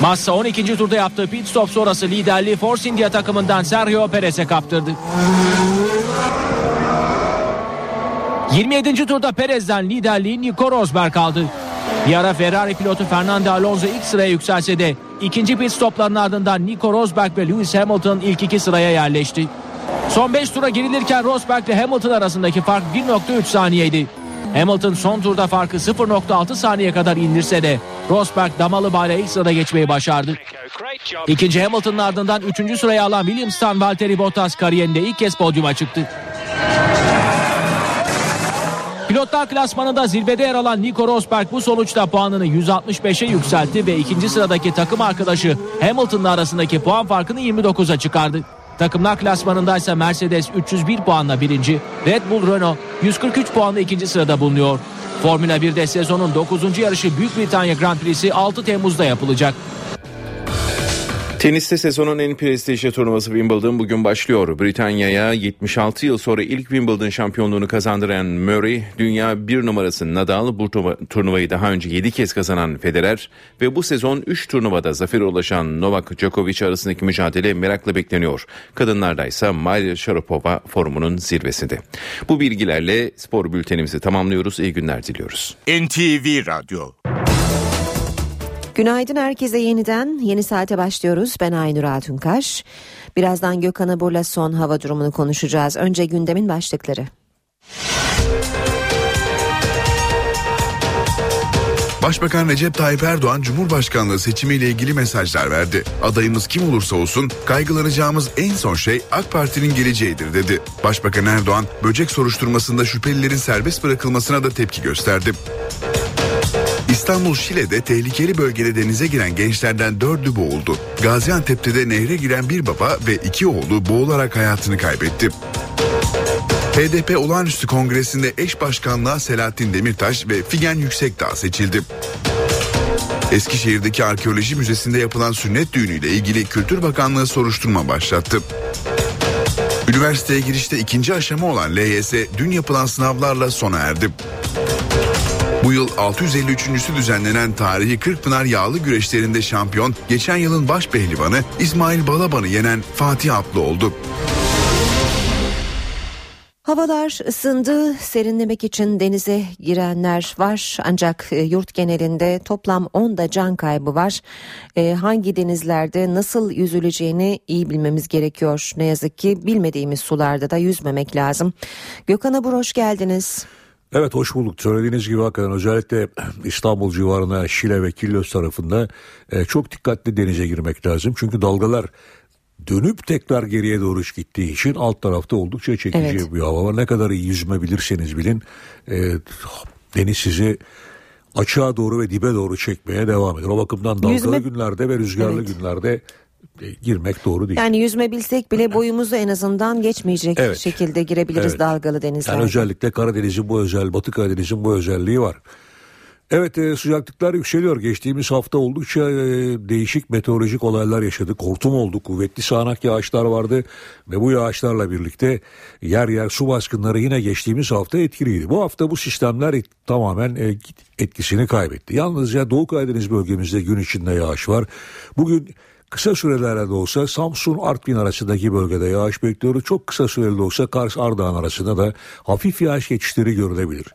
Massa 12. turda yaptığı pit stop sonrası liderliği Force India takımından Sergio Perez'e kaptırdı. 27. turda Perez'den liderliği Nico Rosberg aldı. Bir ara Ferrari pilotu Fernando Alonso ilk sıraya yükselse de ikinci pit stopların ardından Nico Rosberg ve Lewis Hamilton ilk iki sıraya yerleşti. Son 5 tura girilirken Rosberg ile Hamilton arasındaki fark 1.3 saniyeydi. Hamilton son turda farkı 0.6 saniye kadar indirse de Rosberg damalı bayla ilk sırada geçmeyi başardı. İkinci Hamilton'ın ardından 3. sıraya alan Williams'tan Valtteri Bottas kariyerinde ilk kez podyuma çıktı. Pilotlar klasmanında zirvede yer alan Nico Rosberg bu sonuçta puanını 165'e yükseltti ve ikinci sıradaki takım arkadaşı Hamilton'la arasındaki puan farkını 29'a çıkardı. Takımlar klasmanında ise Mercedes 301 puanla birinci, Red Bull Renault 143 puanla ikinci sırada bulunuyor. Formula 1'de sezonun 9. yarışı Büyük Britanya Grand Prix'si 6 Temmuz'da yapılacak. Teniste sezonun en prestijli turnuvası Wimbledon bugün başlıyor. Britanya'ya 76 yıl sonra ilk Wimbledon şampiyonluğunu kazandıran Murray, dünya bir numarası Nadal, bu turnuvayı daha önce 7 kez kazanan Federer ve bu sezon 3 turnuvada zafer ulaşan Novak Djokovic arasındaki mücadele merakla bekleniyor. Kadınlarda ise Maria Sharapova formunun zirvesinde. Bu bilgilerle spor bültenimizi tamamlıyoruz. İyi günler diliyoruz. NTV Radyo Günaydın herkese yeniden. Yeni saate başlıyoruz. Ben Aynur Altunkaş. Birazdan Gökhan Abur'la son hava durumunu konuşacağız. Önce gündemin başlıkları. Başbakan Recep Tayyip Erdoğan Cumhurbaşkanlığı seçimiyle ilgili mesajlar verdi. Adayımız kim olursa olsun kaygılanacağımız en son şey AK Parti'nin geleceğidir dedi. Başbakan Erdoğan böcek soruşturmasında şüphelilerin serbest bırakılmasına da tepki gösterdi. İstanbul Şile'de tehlikeli bölgede denize giren gençlerden dördü boğuldu. Gaziantep'te de nehre giren bir baba ve iki oğlu boğularak hayatını kaybetti. HDP olağanüstü kongresinde eş başkanlığa Selahattin Demirtaş ve Figen Yüksekdağ seçildi. Eskişehir'deki arkeoloji müzesinde yapılan sünnet düğünüyle ilgili Kültür Bakanlığı soruşturma başlattı. Üniversiteye girişte ikinci aşama olan LYS dün yapılan sınavlarla sona erdi. Bu yıl 653.sü düzenlenen tarihi Kırkpınar yağlı güreşlerinde şampiyon geçen yılın baş pehlivanı İsmail Balaban'ı yenen Fatih Atlı oldu. Havalar ısındı. Serinlemek için denize girenler var. Ancak e, yurt genelinde toplam 10 da can kaybı var. E, hangi denizlerde nasıl yüzüleceğini iyi bilmemiz gerekiyor. Ne yazık ki bilmediğimiz sularda da yüzmemek lazım. Gökhan Abur hoş geldiniz. Evet hoş bulduk. Söylediğiniz gibi hakikaten özellikle İstanbul civarına Şile ve Kilyos tarafında e, çok dikkatli denize girmek lazım. Çünkü dalgalar dönüp tekrar geriye doğru gittiği için alt tarafta oldukça çekici evet. bir hava var. Ne kadar iyi yüzme bilirseniz bilin e, deniz sizi açığa doğru ve dibe doğru çekmeye devam eder. O bakımdan dalgalı yüzme... günlerde ve rüzgarlı evet. günlerde girmek doğru değil. Yani yüzme bilsek bile boyumuzu en azından geçmeyecek evet. şekilde girebiliriz evet. dalgalı denizlerde. Yani özellikle Karadeniz'in bu özel, Batı Karadeniz'in bu özelliği var. Evet e, sıcaklıklar yükseliyor. Geçtiğimiz hafta oldukça e, değişik meteorolojik olaylar yaşadık. Hortum oldu, kuvvetli sağanak yağışlar vardı ve bu yağışlarla birlikte yer yer su baskınları yine geçtiğimiz hafta etkiliydi. Bu hafta bu sistemler tamamen e, etkisini kaybetti. Yalnızca Doğu Karadeniz bölgemizde gün içinde yağış var. Bugün Kısa sürelerde de olsa Samsun Artvin arasındaki bölgede yağış bekliyoruz. Çok kısa süreli de olsa Kars Ardahan arasında da hafif yağış geçişleri görülebilir.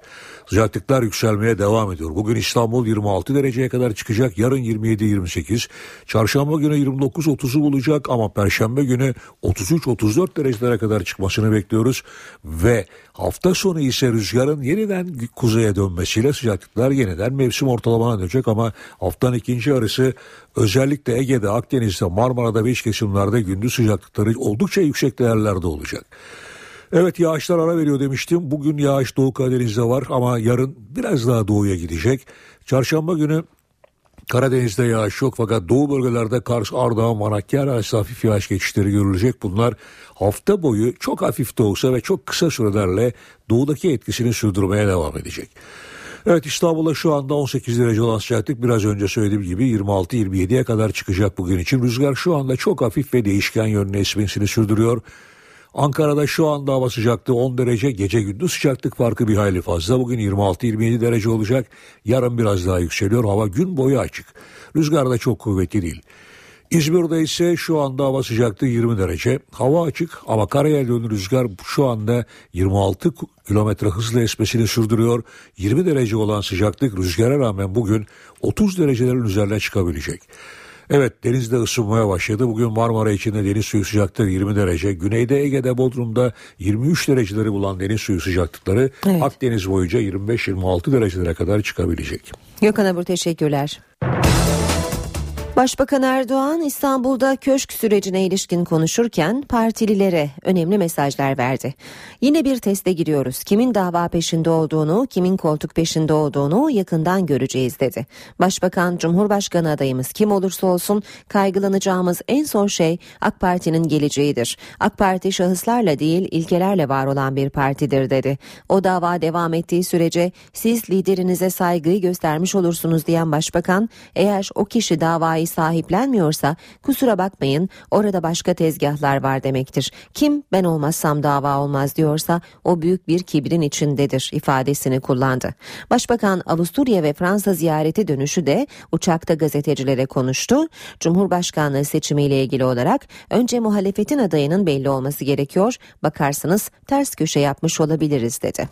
Sıcaklıklar yükselmeye devam ediyor. Bugün İstanbul 26 dereceye kadar çıkacak. Yarın 27-28. Çarşamba günü 29-30'u bulacak ama Perşembe günü 33-34 derecelere kadar çıkmasını bekliyoruz. Ve hafta sonu ise rüzgarın yeniden kuzeye dönmesiyle sıcaklıklar yeniden mevsim ortalamana dönecek ama haftanın ikinci yarısı özellikle Ege'de, Akdeniz'de, Marmara'da ve iç kesimlerde gündüz sıcaklıkları oldukça yüksek değerlerde olacak. Evet yağışlar ara veriyor demiştim. Bugün yağış Doğu Karadeniz'de var ama yarın biraz daha doğuya gidecek. Çarşamba günü Karadeniz'de yağış yok fakat doğu bölgelerde Kars, Ardahan, Manakkar arası hafif yağış geçişleri görülecek. Bunlar hafta boyu çok hafif de olsa ve çok kısa sürelerle doğudaki etkisini sürdürmeye devam edecek. Evet İstanbul'da şu anda 18 derece olan sıcaklık biraz önce söylediğim gibi 26-27'ye kadar çıkacak bugün için. Rüzgar şu anda çok hafif ve değişken yönüne esmesini sürdürüyor. Ankara'da şu anda hava sıcaklığı 10 derece, gece gündüz sıcaklık farkı bir hayli fazla. Bugün 26-27 derece olacak, yarın biraz daha yükseliyor. Hava gün boyu açık. Rüzgar da çok kuvvetli değil. İzmir'de ise şu anda hava sıcaklığı 20 derece. Hava açık ama karaya dönü rüzgar şu anda 26 kilometre hızla esmesini sürdürüyor. 20 derece olan sıcaklık rüzgara rağmen bugün 30 derecelerin üzerine çıkabilecek. Evet denizde ısınmaya başladı. Bugün Marmara içinde deniz suyu sıcaklığı 20 derece. Güneyde Ege'de Bodrum'da 23 dereceleri bulan deniz suyu sıcaklıkları evet. Akdeniz boyunca 25-26 derecelere kadar çıkabilecek. Gökhan Abur teşekkürler. Başbakan Erdoğan İstanbul'da köşk sürecine ilişkin konuşurken partililere önemli mesajlar verdi. Yine bir teste giriyoruz. Kimin dava peşinde olduğunu, kimin koltuk peşinde olduğunu yakından göreceğiz dedi. Başbakan Cumhurbaşkanı adayımız kim olursa olsun kaygılanacağımız en son şey AK Parti'nin geleceğidir. AK Parti şahıslarla değil ilkelerle var olan bir partidir dedi. O dava devam ettiği sürece siz liderinize saygıyı göstermiş olursunuz diyen başbakan eğer o kişi davayı parayı sahiplenmiyorsa kusura bakmayın orada başka tezgahlar var demektir. Kim ben olmazsam dava olmaz diyorsa o büyük bir kibrin içindedir ifadesini kullandı. Başbakan Avusturya ve Fransa ziyareti dönüşü de uçakta gazetecilere konuştu. Cumhurbaşkanlığı seçimiyle ilgili olarak önce muhalefetin adayının belli olması gerekiyor. Bakarsınız ters köşe yapmış olabiliriz dedi.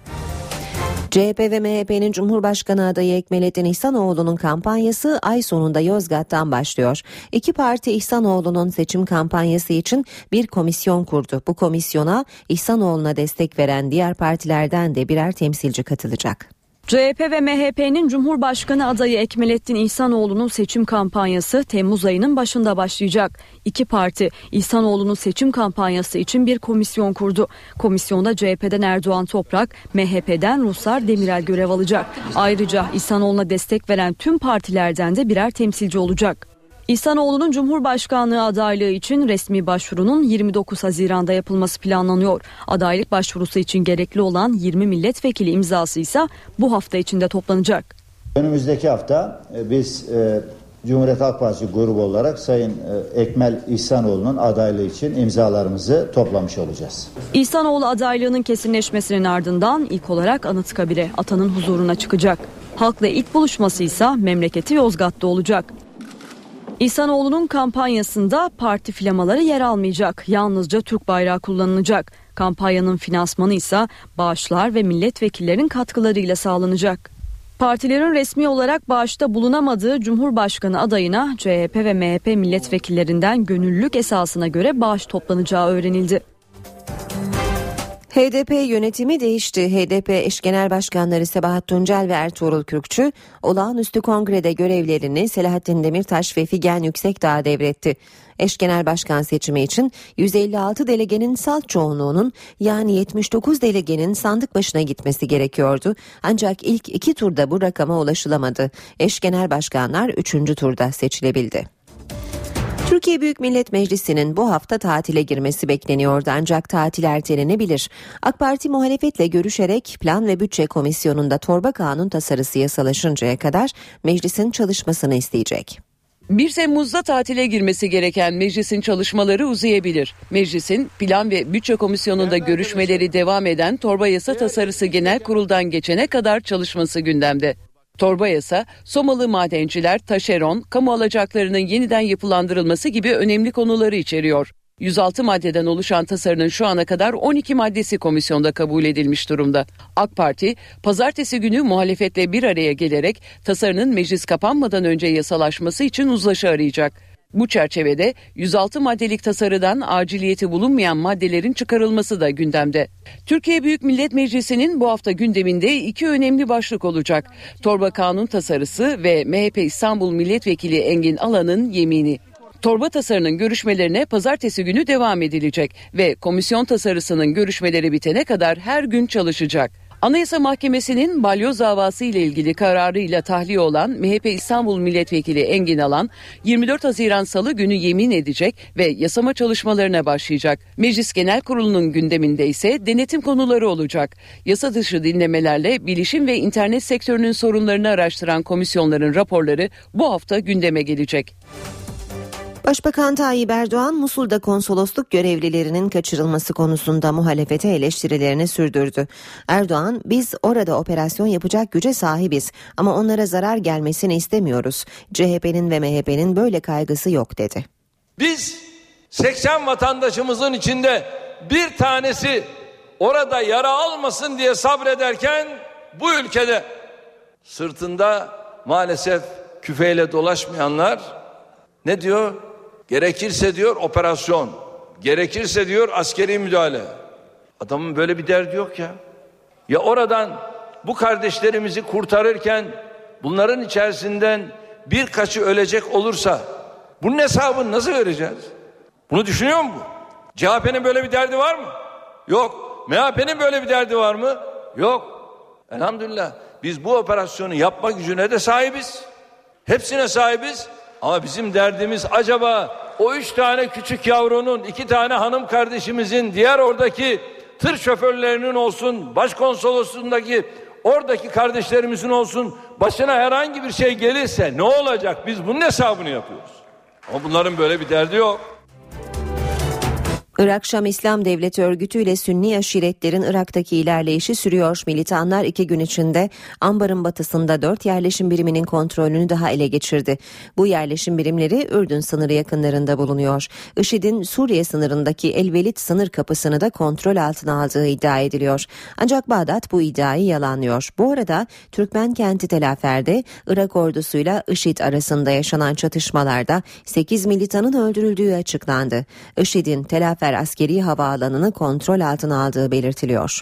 CHP ve MHP'nin Cumhurbaşkanı adayı Ekmelettin İhsanoğlu'nun kampanyası ay sonunda Yozgat'tan başlıyor. İki parti İhsanoğlu'nun seçim kampanyası için bir komisyon kurdu. Bu komisyona İhsanoğlu'na destek veren diğer partilerden de birer temsilci katılacak. CHP ve MHP'nin Cumhurbaşkanı adayı Ekmelettin İhsanoğlu'nun seçim kampanyası Temmuz ayının başında başlayacak. İki parti İhsanoğlu'nun seçim kampanyası için bir komisyon kurdu. Komisyonda CHP'den Erdoğan Toprak, MHP'den Ruslar Demirel görev alacak. Ayrıca İhsanoğlu'na destek veren tüm partilerden de birer temsilci olacak. İhsanoğlu'nun Cumhurbaşkanlığı adaylığı için resmi başvurunun 29 Haziran'da yapılması planlanıyor. Adaylık başvurusu için gerekli olan 20 milletvekili imzası ise bu hafta içinde toplanacak. Önümüzdeki hafta e, biz e, Cumhuriyet Halk Partisi grubu olarak Sayın e, Ekmel İhsanoğlu'nun adaylığı için imzalarımızı toplamış olacağız. İhsanoğlu adaylığının kesinleşmesinin ardından ilk olarak Anıtkabir'e atanın huzuruna çıkacak. Halkla ilk buluşması ise memleketi Yozgat'ta olacak. İhsanoğlu'nun kampanyasında parti flamaları yer almayacak. Yalnızca Türk bayrağı kullanılacak. Kampanyanın finansmanı ise bağışlar ve milletvekillerinin katkılarıyla sağlanacak. Partilerin resmi olarak bağışta bulunamadığı Cumhurbaşkanı adayına CHP ve MHP milletvekillerinden gönüllülük esasına göre bağış toplanacağı öğrenildi. HDP yönetimi değişti. HDP eş genel başkanları Sebahat Tuncel ve Ertuğrul Kürkçü olağanüstü kongrede görevlerini Selahattin Demirtaş ve Figen Yüksekdağ'a devretti. Eş genel başkan seçimi için 156 delegenin salt çoğunluğunun yani 79 delegenin sandık başına gitmesi gerekiyordu. Ancak ilk iki turda bu rakama ulaşılamadı. Eş genel başkanlar üçüncü turda seçilebildi. Türkiye Büyük Millet Meclisi'nin bu hafta tatile girmesi bekleniyordu ancak tatil ertelenebilir. AK Parti muhalefetle görüşerek Plan ve Bütçe Komisyonu'nda torba kanun tasarısı yasalaşıncaya kadar meclisin çalışmasını isteyecek. 1 Temmuz'da tatile girmesi gereken meclisin çalışmaları uzayabilir. Meclisin Plan ve Bütçe Komisyonu'nda görüşmeleri devam eden torba yasa tasarısı genel kuruldan geçene kadar çalışması gündemde. Torba yasa, Somalı madenciler, taşeron, kamu alacaklarının yeniden yapılandırılması gibi önemli konuları içeriyor. 106 maddeden oluşan tasarının şu ana kadar 12 maddesi komisyonda kabul edilmiş durumda. AK Parti pazartesi günü muhalefetle bir araya gelerek tasarının meclis kapanmadan önce yasalaşması için uzlaşı arayacak. Bu çerçevede 106 maddelik tasarıdan aciliyeti bulunmayan maddelerin çıkarılması da gündemde. Türkiye Büyük Millet Meclisi'nin bu hafta gündeminde iki önemli başlık olacak. Torba kanun tasarısı ve MHP İstanbul Milletvekili Engin Alan'ın yemini. Torba tasarının görüşmelerine pazartesi günü devam edilecek ve komisyon tasarısının görüşmeleri bitene kadar her gün çalışacak. Anayasa Mahkemesi'nin balyoz davası ile ilgili kararıyla tahliye olan MHP İstanbul Milletvekili Engin Alan 24 Haziran Salı günü yemin edecek ve yasama çalışmalarına başlayacak. Meclis Genel Kurulu'nun gündeminde ise denetim konuları olacak. Yasa dışı dinlemelerle bilişim ve internet sektörünün sorunlarını araştıran komisyonların raporları bu hafta gündeme gelecek. Başbakan Tayyip Erdoğan Musul'da konsolosluk görevlilerinin kaçırılması konusunda muhalefete eleştirilerini sürdürdü. Erdoğan biz orada operasyon yapacak güce sahibiz ama onlara zarar gelmesini istemiyoruz. CHP'nin ve MHP'nin böyle kaygısı yok dedi. Biz 80 vatandaşımızın içinde bir tanesi orada yara almasın diye sabrederken bu ülkede sırtında maalesef küfeyle dolaşmayanlar ne diyor? Gerekirse diyor operasyon. Gerekirse diyor askeri müdahale. Adamın böyle bir derdi yok ya. Ya oradan bu kardeşlerimizi kurtarırken bunların içerisinden birkaçı ölecek olursa bunun hesabını nasıl vereceğiz? Bunu düşünüyor mu? CHP'nin böyle bir derdi var mı? Yok. MHP'nin böyle bir derdi var mı? Yok. Elhamdülillah biz bu operasyonu yapma gücüne de sahibiz. Hepsine sahibiz. Ama bizim derdimiz acaba o üç tane küçük yavrunun, iki tane hanım kardeşimizin, diğer oradaki tır şoförlerinin olsun, başkonsolosluğundaki oradaki kardeşlerimizin olsun başına herhangi bir şey gelirse ne olacak? Biz bunun hesabını yapıyoruz. Ama bunların böyle bir derdi yok. Irak Şam İslam Devleti örgütü ile Sünni aşiretlerin Irak'taki ilerleyişi sürüyor. Militanlar iki gün içinde Ambar'ın batısında dört yerleşim biriminin kontrolünü daha ele geçirdi. Bu yerleşim birimleri Ürdün sınırı yakınlarında bulunuyor. IŞİD'in Suriye sınırındaki Elvelit sınır kapısını da kontrol altına aldığı iddia ediliyor. Ancak Bağdat bu iddiayı yalanlıyor. Bu arada Türkmen kenti Telafer'de Irak ordusuyla IŞİD arasında yaşanan çatışmalarda 8 militanın öldürüldüğü açıklandı. IŞİD'in Telafer Zafer askeri havaalanını kontrol altına aldığı belirtiliyor.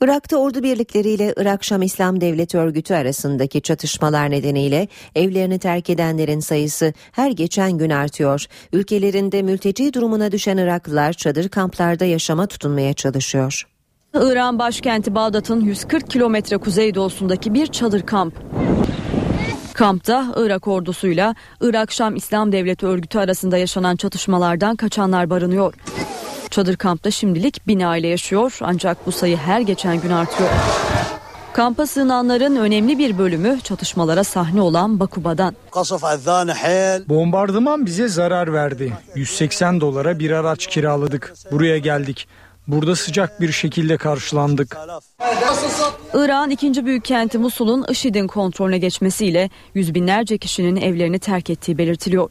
Irak'ta ordu birlikleriyle Irak Şam İslam Devleti örgütü arasındaki çatışmalar nedeniyle evlerini terk edenlerin sayısı her geçen gün artıyor. Ülkelerinde mülteci durumuna düşen Iraklılar çadır kamplarda yaşama tutunmaya çalışıyor. İran başkenti Bağdat'ın 140 kilometre kuzeydoğusundaki bir çadır kamp. Kampta Irak ordusuyla Irak Şam İslam Devleti örgütü arasında yaşanan çatışmalardan kaçanlar barınıyor. Çadır kampta şimdilik bin aile yaşıyor ancak bu sayı her geçen gün artıyor. Kampa sığınanların önemli bir bölümü çatışmalara sahne olan Bakuba'dan. Bombardıman bize zarar verdi. 180 dolara bir araç kiraladık. Buraya geldik. Burada sıcak bir şekilde karşılandık. Irak'ın ikinci büyük kenti Musul'un IŞİD'in kontrolüne geçmesiyle yüz binlerce kişinin evlerini terk ettiği belirtiliyor.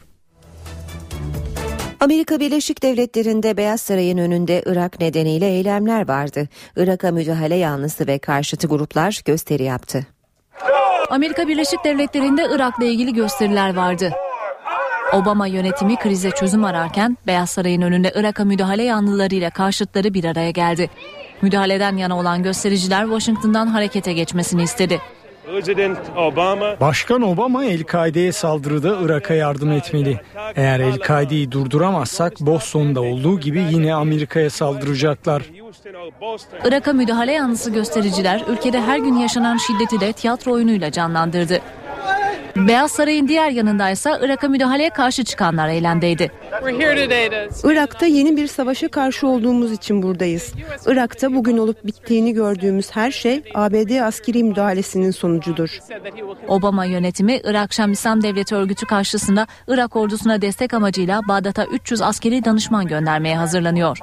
Amerika Birleşik Devletleri'nde Beyaz Saray'ın önünde Irak nedeniyle eylemler vardı. Irak'a müdahale yanlısı ve karşıtı gruplar gösteri yaptı. Amerika Birleşik Devletleri'nde Irak'la ilgili gösteriler vardı. Obama yönetimi krize çözüm ararken Beyaz Saray'ın önünde Irak'a müdahale yanlılarıyla karşıtları bir araya geldi. Müdahaleden yana olan göstericiler Washington'dan harekete geçmesini istedi. Başkan Obama El-Kaide'ye saldırıda Irak'a yardım etmeli. Eğer El-Kaide'yi durduramazsak Boston'da olduğu gibi yine Amerika'ya saldıracaklar. Irak'a müdahale yanlısı göstericiler ülkede her gün yaşanan şiddeti de tiyatro oyunuyla canlandırdı. Beyaz Saray'ın diğer yanındaysa Irak'a müdahaleye karşı çıkanlar eylemdeydi. Irak'ta yeni bir savaşa karşı olduğumuz için buradayız. Irak'ta bugün olup bittiğini gördüğümüz her şey ABD askeri müdahalesinin sonucudur. Obama yönetimi Irak Şam İslam Devleti örgütü karşısında Irak ordusuna destek amacıyla Bağdat'a 300 askeri danışman göndermeye hazırlanıyor.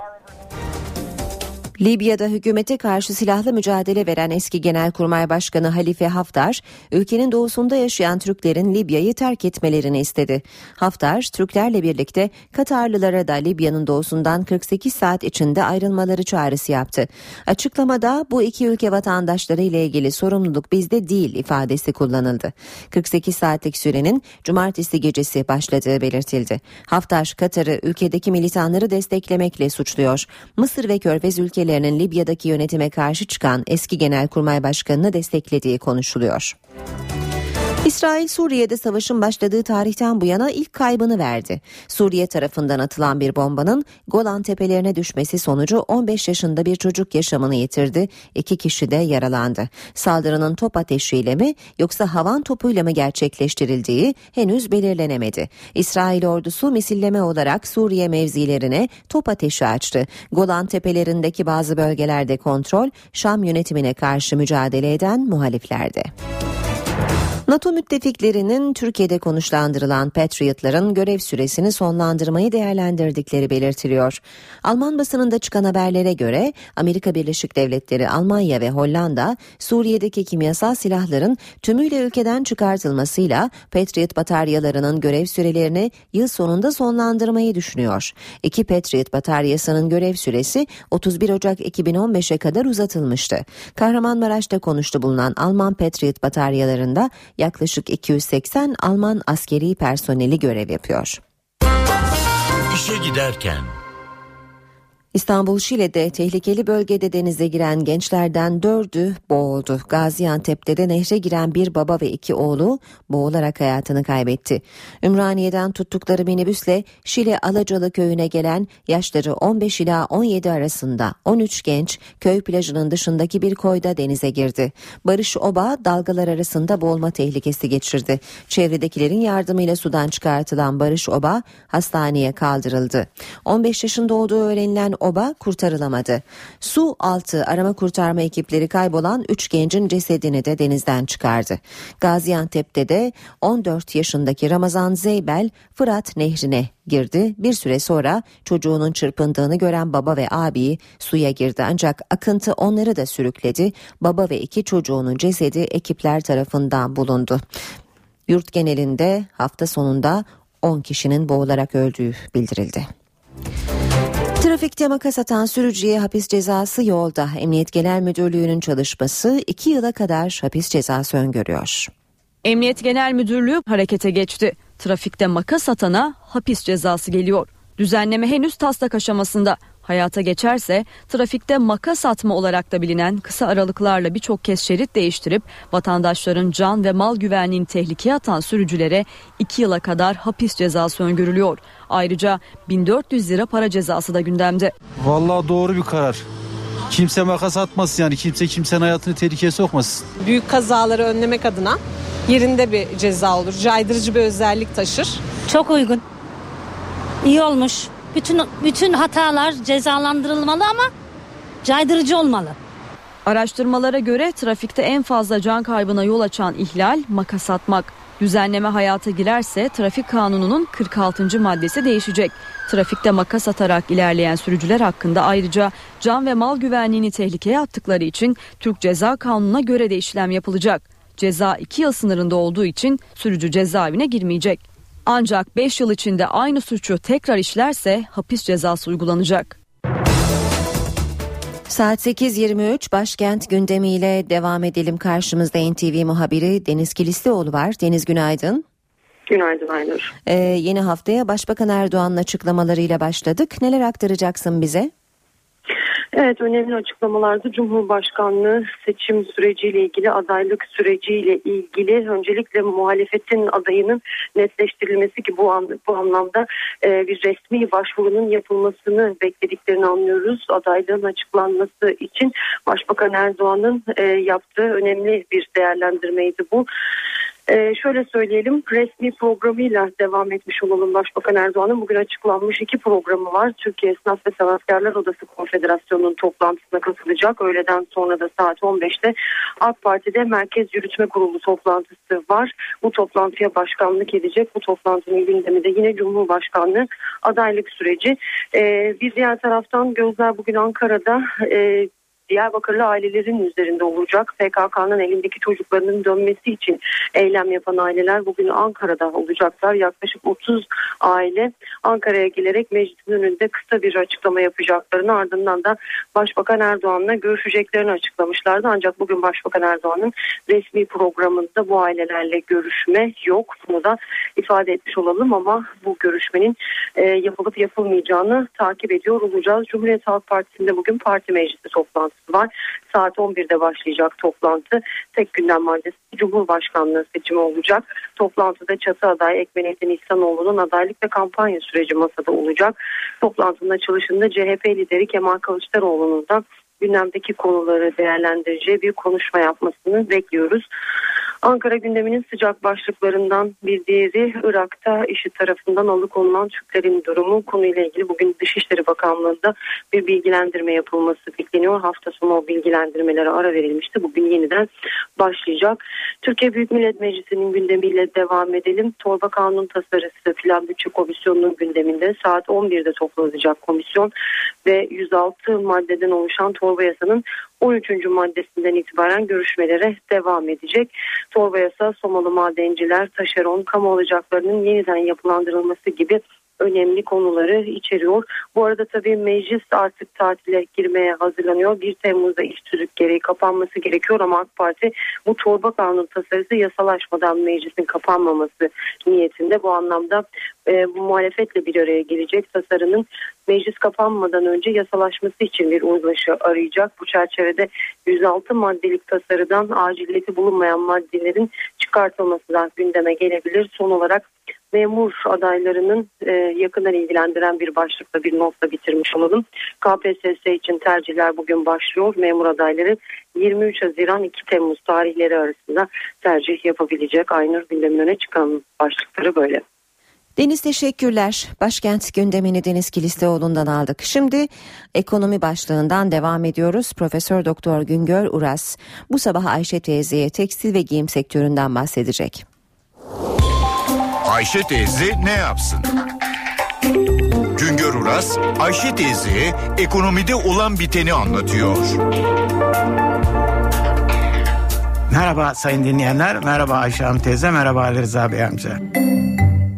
Libya'da hükümete karşı silahlı mücadele veren eski Genelkurmay Başkanı Halife Haftar, ülkenin doğusunda yaşayan Türklerin Libya'yı terk etmelerini istedi. Haftar, Türklerle birlikte Katarlılara da Libya'nın doğusundan 48 saat içinde ayrılmaları çağrısı yaptı. Açıklamada bu iki ülke vatandaşları ile ilgili sorumluluk bizde değil ifadesi kullanıldı. 48 saatlik sürenin cumartesi gecesi başladığı belirtildi. Haftar, Katar'ı ülkedeki militanları desteklemekle suçluyor. Mısır ve Körfez ülkeleri ülkelerinin Libya'daki yönetime karşı çıkan eski Genelkurmay Başkanı'nı desteklediği konuşuluyor. İsrail Suriye'de savaşın başladığı tarihten bu yana ilk kaybını verdi. Suriye tarafından atılan bir bombanın Golan tepelerine düşmesi sonucu 15 yaşında bir çocuk yaşamını yitirdi. İki kişi de yaralandı. Saldırının top ateşiyle mi yoksa havan topuyla mı gerçekleştirildiği henüz belirlenemedi. İsrail ordusu misilleme olarak Suriye mevzilerine top ateşi açtı. Golan tepelerindeki bazı bölgelerde kontrol Şam yönetimine karşı mücadele eden muhaliflerde. NATO müttefiklerinin Türkiye'de konuşlandırılan Patriot'ların görev süresini sonlandırmayı değerlendirdikleri belirtiliyor. Alman basınında çıkan haberlere göre Amerika Birleşik Devletleri, Almanya ve Hollanda Suriye'deki kimyasal silahların tümüyle ülkeden çıkartılmasıyla Patriot bataryalarının görev sürelerini yıl sonunda sonlandırmayı düşünüyor. İki Patriot bataryasının görev süresi 31 Ocak 2015'e kadar uzatılmıştı. Kahramanmaraş'ta konuştu bulunan Alman Patriot bataryalarında yaklaşık 280 Alman askeri personeli görev yapıyor. İşe giderken İstanbul Şile'de tehlikeli bölgede denize giren gençlerden dördü boğuldu. Gaziantep'te de nehre giren bir baba ve iki oğlu boğularak hayatını kaybetti. Ümraniye'den tuttukları minibüsle Şile Alacalı köyüne gelen yaşları 15 ila 17 arasında 13 genç köy plajının dışındaki bir koyda denize girdi. Barış Oba dalgalar arasında boğulma tehlikesi geçirdi. Çevredekilerin yardımıyla sudan çıkartılan Barış Oba hastaneye kaldırıldı. 15 yaşında olduğu öğrenilen Oba kurtarılamadı. Su altı arama kurtarma ekipleri kaybolan 3 gencin cesedini de denizden çıkardı. Gaziantep'te de 14 yaşındaki Ramazan Zeybel Fırat Nehri'ne girdi. Bir süre sonra çocuğunun çırpındığını gören baba ve abi suya girdi ancak akıntı onları da sürükledi. Baba ve iki çocuğunun cesedi ekipler tarafından bulundu. Yurt genelinde hafta sonunda 10 kişinin boğularak öldüğü bildirildi. Trafikte makas atan sürücüye hapis cezası yolda. Emniyet Genel Müdürlüğü'nün çalışması 2 yıla kadar hapis cezası öngörüyor. Emniyet Genel Müdürlüğü harekete geçti. Trafikte makas atana hapis cezası geliyor. Düzenleme henüz taslak aşamasında. Hayata geçerse trafikte makas atma olarak da bilinen kısa aralıklarla birçok kez şerit değiştirip vatandaşların can ve mal güvenliğini tehlikeye atan sürücülere 2 yıla kadar hapis cezası öngörülüyor. Ayrıca 1400 lira para cezası da gündemde. Vallahi doğru bir karar. Kimse makas atmasın yani kimse kimsenin hayatını tehlikeye sokmasın. Büyük kazaları önlemek adına yerinde bir ceza olur. Caydırıcı bir özellik taşır. Çok uygun. İyi olmuş. Bütün bütün hatalar cezalandırılmalı ama caydırıcı olmalı. Araştırmalara göre trafikte en fazla can kaybına yol açan ihlal makas atmak. Düzenleme hayata girerse trafik kanununun 46. maddesi değişecek. Trafikte makas atarak ilerleyen sürücüler hakkında ayrıca can ve mal güvenliğini tehlikeye attıkları için Türk Ceza Kanunu'na göre de işlem yapılacak. Ceza 2 yıl sınırında olduğu için sürücü cezaevine girmeyecek. Ancak 5 yıl içinde aynı suçu tekrar işlerse hapis cezası uygulanacak. Saat 8.23 başkent gündemiyle devam edelim. Karşımızda NTV muhabiri Deniz Kilislioğlu var. Deniz günaydın. Günaydın Aynur. Ee, yeni haftaya Başbakan Erdoğan'ın açıklamalarıyla başladık. Neler aktaracaksın bize? Evet önemli açıklamalarda Cumhurbaşkanlığı seçim süreciyle ilgili adaylık süreciyle ilgili öncelikle muhalefetin adayının netleştirilmesi ki bu, an, bu anlamda e, bir resmi başvurunun yapılmasını beklediklerini anlıyoruz. Adaylığın açıklanması için Başbakan Erdoğan'ın e, yaptığı önemli bir değerlendirmeydi bu. Ee, şöyle söyleyelim resmi programıyla devam etmiş olalım Başbakan Erdoğan'ın bugün açıklanmış iki programı var. Türkiye Esnaf ve Sanatkarlar Odası Konfederasyonu'nun toplantısına katılacak. Öğleden sonra da saat 15'te AK Parti'de Merkez Yürütme Kurulu toplantısı var. Bu toplantıya başkanlık edecek. Bu toplantının gündemi de yine Cumhurbaşkanlığı adaylık süreci. Ee, bir diğer taraftan gözler bugün Ankara'da e, Diyarbakırlı ailelerin üzerinde olacak. PKK'nın elindeki çocuklarının dönmesi için eylem yapan aileler bugün Ankara'da olacaklar. Yaklaşık 30 aile Ankara'ya gelerek meclisin önünde kısa bir açıklama yapacaklarını ardından da Başbakan Erdoğan'la görüşeceklerini açıklamışlardı. Ancak bugün Başbakan Erdoğan'ın resmi programında bu ailelerle görüşme yok. Bunu da ifade etmiş olalım ama bu görüşmenin e, yapılıp yapılmayacağını takip ediyor olacağız. Cumhuriyet Halk Partisi'nde bugün parti meclisi toplantısı var. Saat 11'de başlayacak toplantı. Tek gündem maddesi Cumhurbaşkanlığı seçimi olacak. Toplantıda çatı aday Ekmenettin İhsanoğlu'nun adaylık ve kampanya süreci masada olacak. Toplantının açılışında CHP lideri Kemal Kılıçdaroğlu'nun da gündemdeki konuları değerlendireceği bir konuşma yapmasını bekliyoruz. Ankara gündeminin sıcak başlıklarından bir diğeri Irak'ta işi tarafından alıkonulan Türklerin durumu konuyla ilgili bugün Dışişleri Bakanlığı'nda bir bilgilendirme yapılması bekleniyor. Hafta sonu o bilgilendirmelere ara verilmişti. Bugün yeniden başlayacak. Türkiye Büyük Millet Meclisi'nin gündemiyle devam edelim. Torba Kanun Tasarısı Plan Bütçe Komisyonu'nun gündeminde saat 11'de toplanacak komisyon ve 106 maddeden oluşan torba yasanın 13. maddesinden itibaren görüşmelere devam edecek. Torba yasa Somalı madenciler, taşeron, kamu alacaklarının yeniden yapılandırılması gibi önemli konuları içeriyor. Bu arada tabii meclis artık tatile girmeye hazırlanıyor. 1 Temmuz'da iş tüzük gereği kapanması gerekiyor ama AK Parti bu torba kanun tasarısı yasalaşmadan meclisin kapanmaması niyetinde. Bu anlamda e, bu muhalefetle bir araya gelecek tasarının meclis kapanmadan önce yasalaşması için bir uzlaşı arayacak. Bu çerçevede 106 maddelik tasarıdan aciliyeti bulunmayan maddelerin çıkartılması da gündeme gelebilir. Son olarak memur adaylarının e, yakından ilgilendiren bir başlıkla bir notla bitirmiş olalım. KPSS için tercihler bugün başlıyor. Memur adayları 23 Haziran 2 Temmuz tarihleri arasında tercih yapabilecek. Aynur gündemin öne çıkan başlıkları böyle. Deniz teşekkürler. Başkent gündemini Deniz Kilisteoğlu'ndan aldık. Şimdi ekonomi başlığından devam ediyoruz. Profesör Doktor Güngör Uras bu sabah Ayşe teyzeye tekstil ve giyim sektöründen bahsedecek. Ayşe teyze ne yapsın? Güngör Uras, Ayşe teyze ekonomide olan biteni anlatıyor. Merhaba sayın dinleyenler, merhaba Ayşe Hanım teyze, merhaba Ali Rıza Bey amca.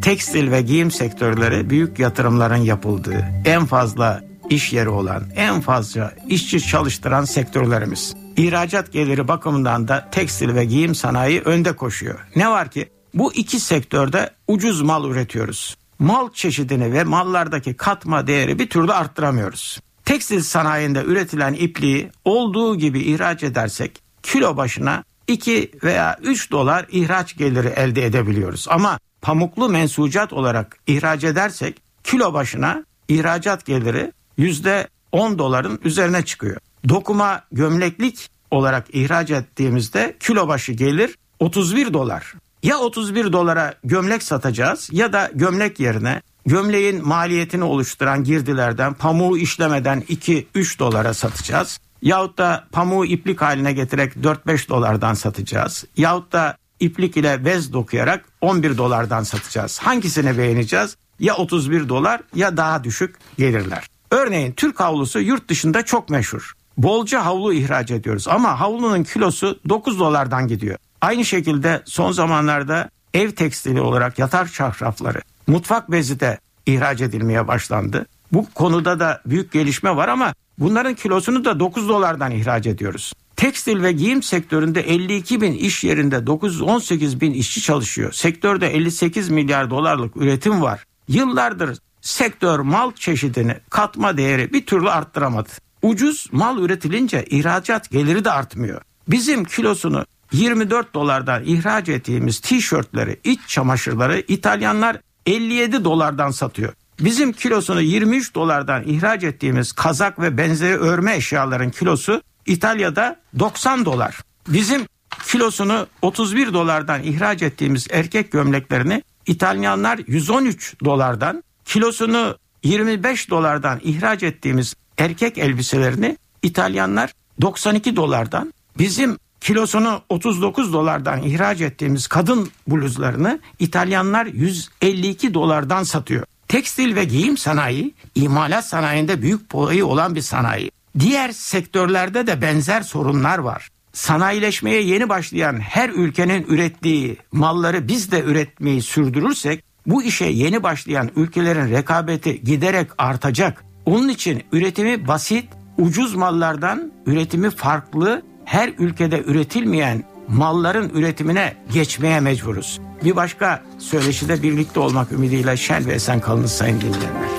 Tekstil ve giyim sektörleri büyük yatırımların yapıldığı, en fazla iş yeri olan, en fazla işçi çalıştıran sektörlerimiz. İhracat geliri bakımından da tekstil ve giyim sanayi önde koşuyor. Ne var ki bu iki sektörde ucuz mal üretiyoruz. Mal çeşidini ve mallardaki katma değeri bir türlü arttıramıyoruz. Tekstil sanayinde üretilen ipliği olduğu gibi ihraç edersek kilo başına 2 veya 3 dolar ihraç geliri elde edebiliyoruz. Ama pamuklu mensucat olarak ihraç edersek kilo başına ihracat geliri yüzde 10 doların üzerine çıkıyor. Dokuma gömleklik olarak ihraç ettiğimizde kilo başı gelir 31 dolar. Ya 31 dolara gömlek satacağız ya da gömlek yerine gömleğin maliyetini oluşturan girdilerden pamuğu işlemeden 2-3 dolara satacağız. Yahut da pamuğu iplik haline getirerek 4-5 dolardan satacağız. Yahut da iplik ile bez dokuyarak 11 dolardan satacağız. Hangisini beğeneceğiz? Ya 31 dolar ya daha düşük gelirler. Örneğin Türk havlusu yurt dışında çok meşhur. Bolca havlu ihraç ediyoruz ama havlunun kilosu 9 dolardan gidiyor. Aynı şekilde son zamanlarda ev tekstili olarak yatar çarşafları, mutfak bezi de ihraç edilmeye başlandı. Bu konuda da büyük gelişme var ama bunların kilosunu da 9 dolardan ihraç ediyoruz. Tekstil ve giyim sektöründe 52 bin iş yerinde 918 bin işçi çalışıyor. Sektörde 58 milyar dolarlık üretim var. Yıllardır sektör mal çeşidini, katma değeri bir türlü arttıramadı. Ucuz mal üretilince ihracat geliri de artmıyor. Bizim kilosunu 24 dolardan ihraç ettiğimiz tişörtleri, iç çamaşırları İtalyanlar 57 dolardan satıyor. Bizim kilosunu 23 dolardan ihraç ettiğimiz kazak ve benzeri örme eşyaların kilosu İtalya'da 90 dolar. Bizim kilosunu 31 dolardan ihraç ettiğimiz erkek gömleklerini İtalyanlar 113 dolardan, kilosunu 25 dolardan ihraç ettiğimiz erkek elbiselerini İtalyanlar 92 dolardan, bizim kilosunu 39 dolardan ihraç ettiğimiz kadın bluzlarını İtalyanlar 152 dolardan satıyor. Tekstil ve giyim sanayi imalat sanayinde büyük payı olan bir sanayi. Diğer sektörlerde de benzer sorunlar var. Sanayileşmeye yeni başlayan her ülkenin ürettiği malları biz de üretmeyi sürdürürsek bu işe yeni başlayan ülkelerin rekabeti giderek artacak. Onun için üretimi basit, ucuz mallardan üretimi farklı, her ülkede üretilmeyen malların üretimine geçmeye mecburuz. Bir başka söyleşide birlikte olmak ümidiyle şen ve esen kalınız sayın dinleyenler.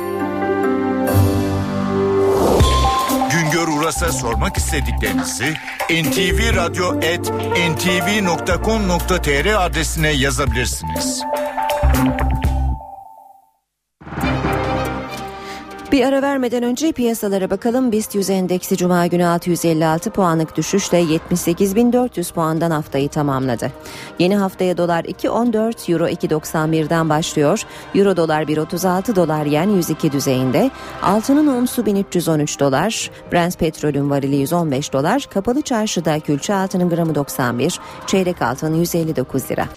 Güngör Uras'a sormak istediklerinizi ntvradio.ntv.com.tr adresine yazabilirsiniz. Bir ara vermeden önce piyasalara bakalım. BIST 100 endeksi Cuma günü 656 puanlık düşüşle 78.400 puandan haftayı tamamladı. Yeni haftaya dolar 2.14, euro 2.91'den başlıyor. Euro dolar 1.36, dolar yen 102 düzeyinde. Altının onsu 1313 dolar. Brent petrolün varili 115 dolar. Kapalı çarşıda külçe altının gramı 91, çeyrek altın 159 lira.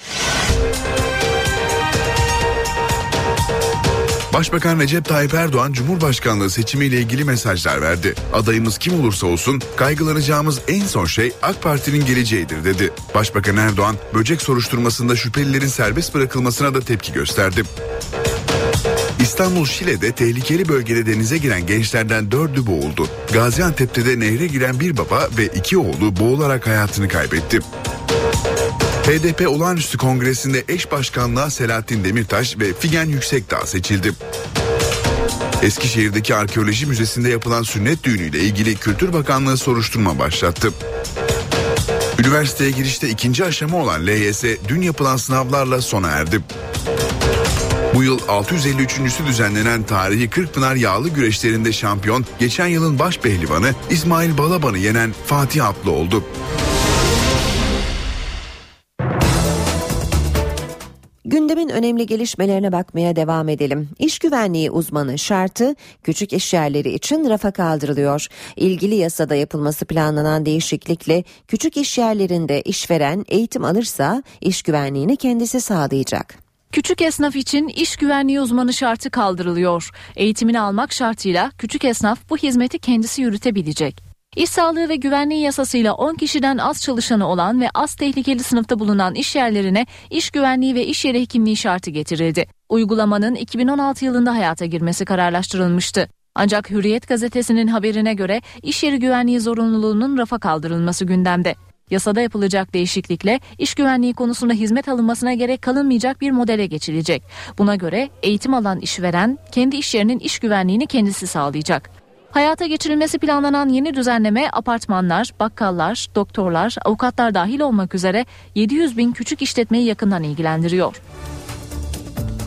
Başbakan Recep Tayyip Erdoğan Cumhurbaşkanlığı seçimiyle ilgili mesajlar verdi. Adayımız kim olursa olsun kaygılanacağımız en son şey AK Parti'nin geleceğidir dedi. Başbakan Erdoğan böcek soruşturmasında şüphelilerin serbest bırakılmasına da tepki gösterdi. İstanbul Şile'de tehlikeli bölgede denize giren gençlerden dördü boğuldu. Gaziantep'te de nehre giren bir baba ve iki oğlu boğularak hayatını kaybetti. HDP Olağanüstü Kongresi'nde eş başkanlığa Selahattin Demirtaş ve Figen Yüksekdağ seçildi. Eskişehir'deki arkeoloji müzesinde yapılan sünnet düğünüyle ilgili Kültür Bakanlığı soruşturma başlattı. Üniversiteye girişte ikinci aşama olan LYS dün yapılan sınavlarla sona erdi. Bu yıl 653.sü düzenlenen tarihi Kırkpınar yağlı güreşlerinde şampiyon geçen yılın baş pehlivanı İsmail Balaban'ı yenen Fatih Atlı oldu. Gündemin önemli gelişmelerine bakmaya devam edelim. İş güvenliği uzmanı şartı küçük iş yerleri için rafa kaldırılıyor. İlgili yasada yapılması planlanan değişiklikle küçük iş yerlerinde işveren eğitim alırsa iş güvenliğini kendisi sağlayacak. Küçük esnaf için iş güvenliği uzmanı şartı kaldırılıyor. Eğitimini almak şartıyla küçük esnaf bu hizmeti kendisi yürütebilecek. İş sağlığı ve güvenliği yasasıyla 10 kişiden az çalışanı olan ve az tehlikeli sınıfta bulunan iş yerlerine iş güvenliği ve iş yeri hekimliği şartı getirildi. Uygulamanın 2016 yılında hayata girmesi kararlaştırılmıştı. Ancak Hürriyet gazetesinin haberine göre iş yeri güvenliği zorunluluğunun rafa kaldırılması gündemde. Yasada yapılacak değişiklikle iş güvenliği konusunda hizmet alınmasına gerek kalınmayacak bir modele geçilecek. Buna göre eğitim alan işveren kendi iş yerinin iş güvenliğini kendisi sağlayacak. Hayata geçirilmesi planlanan yeni düzenleme apartmanlar, bakkallar, doktorlar, avukatlar dahil olmak üzere 700 bin küçük işletmeyi yakından ilgilendiriyor.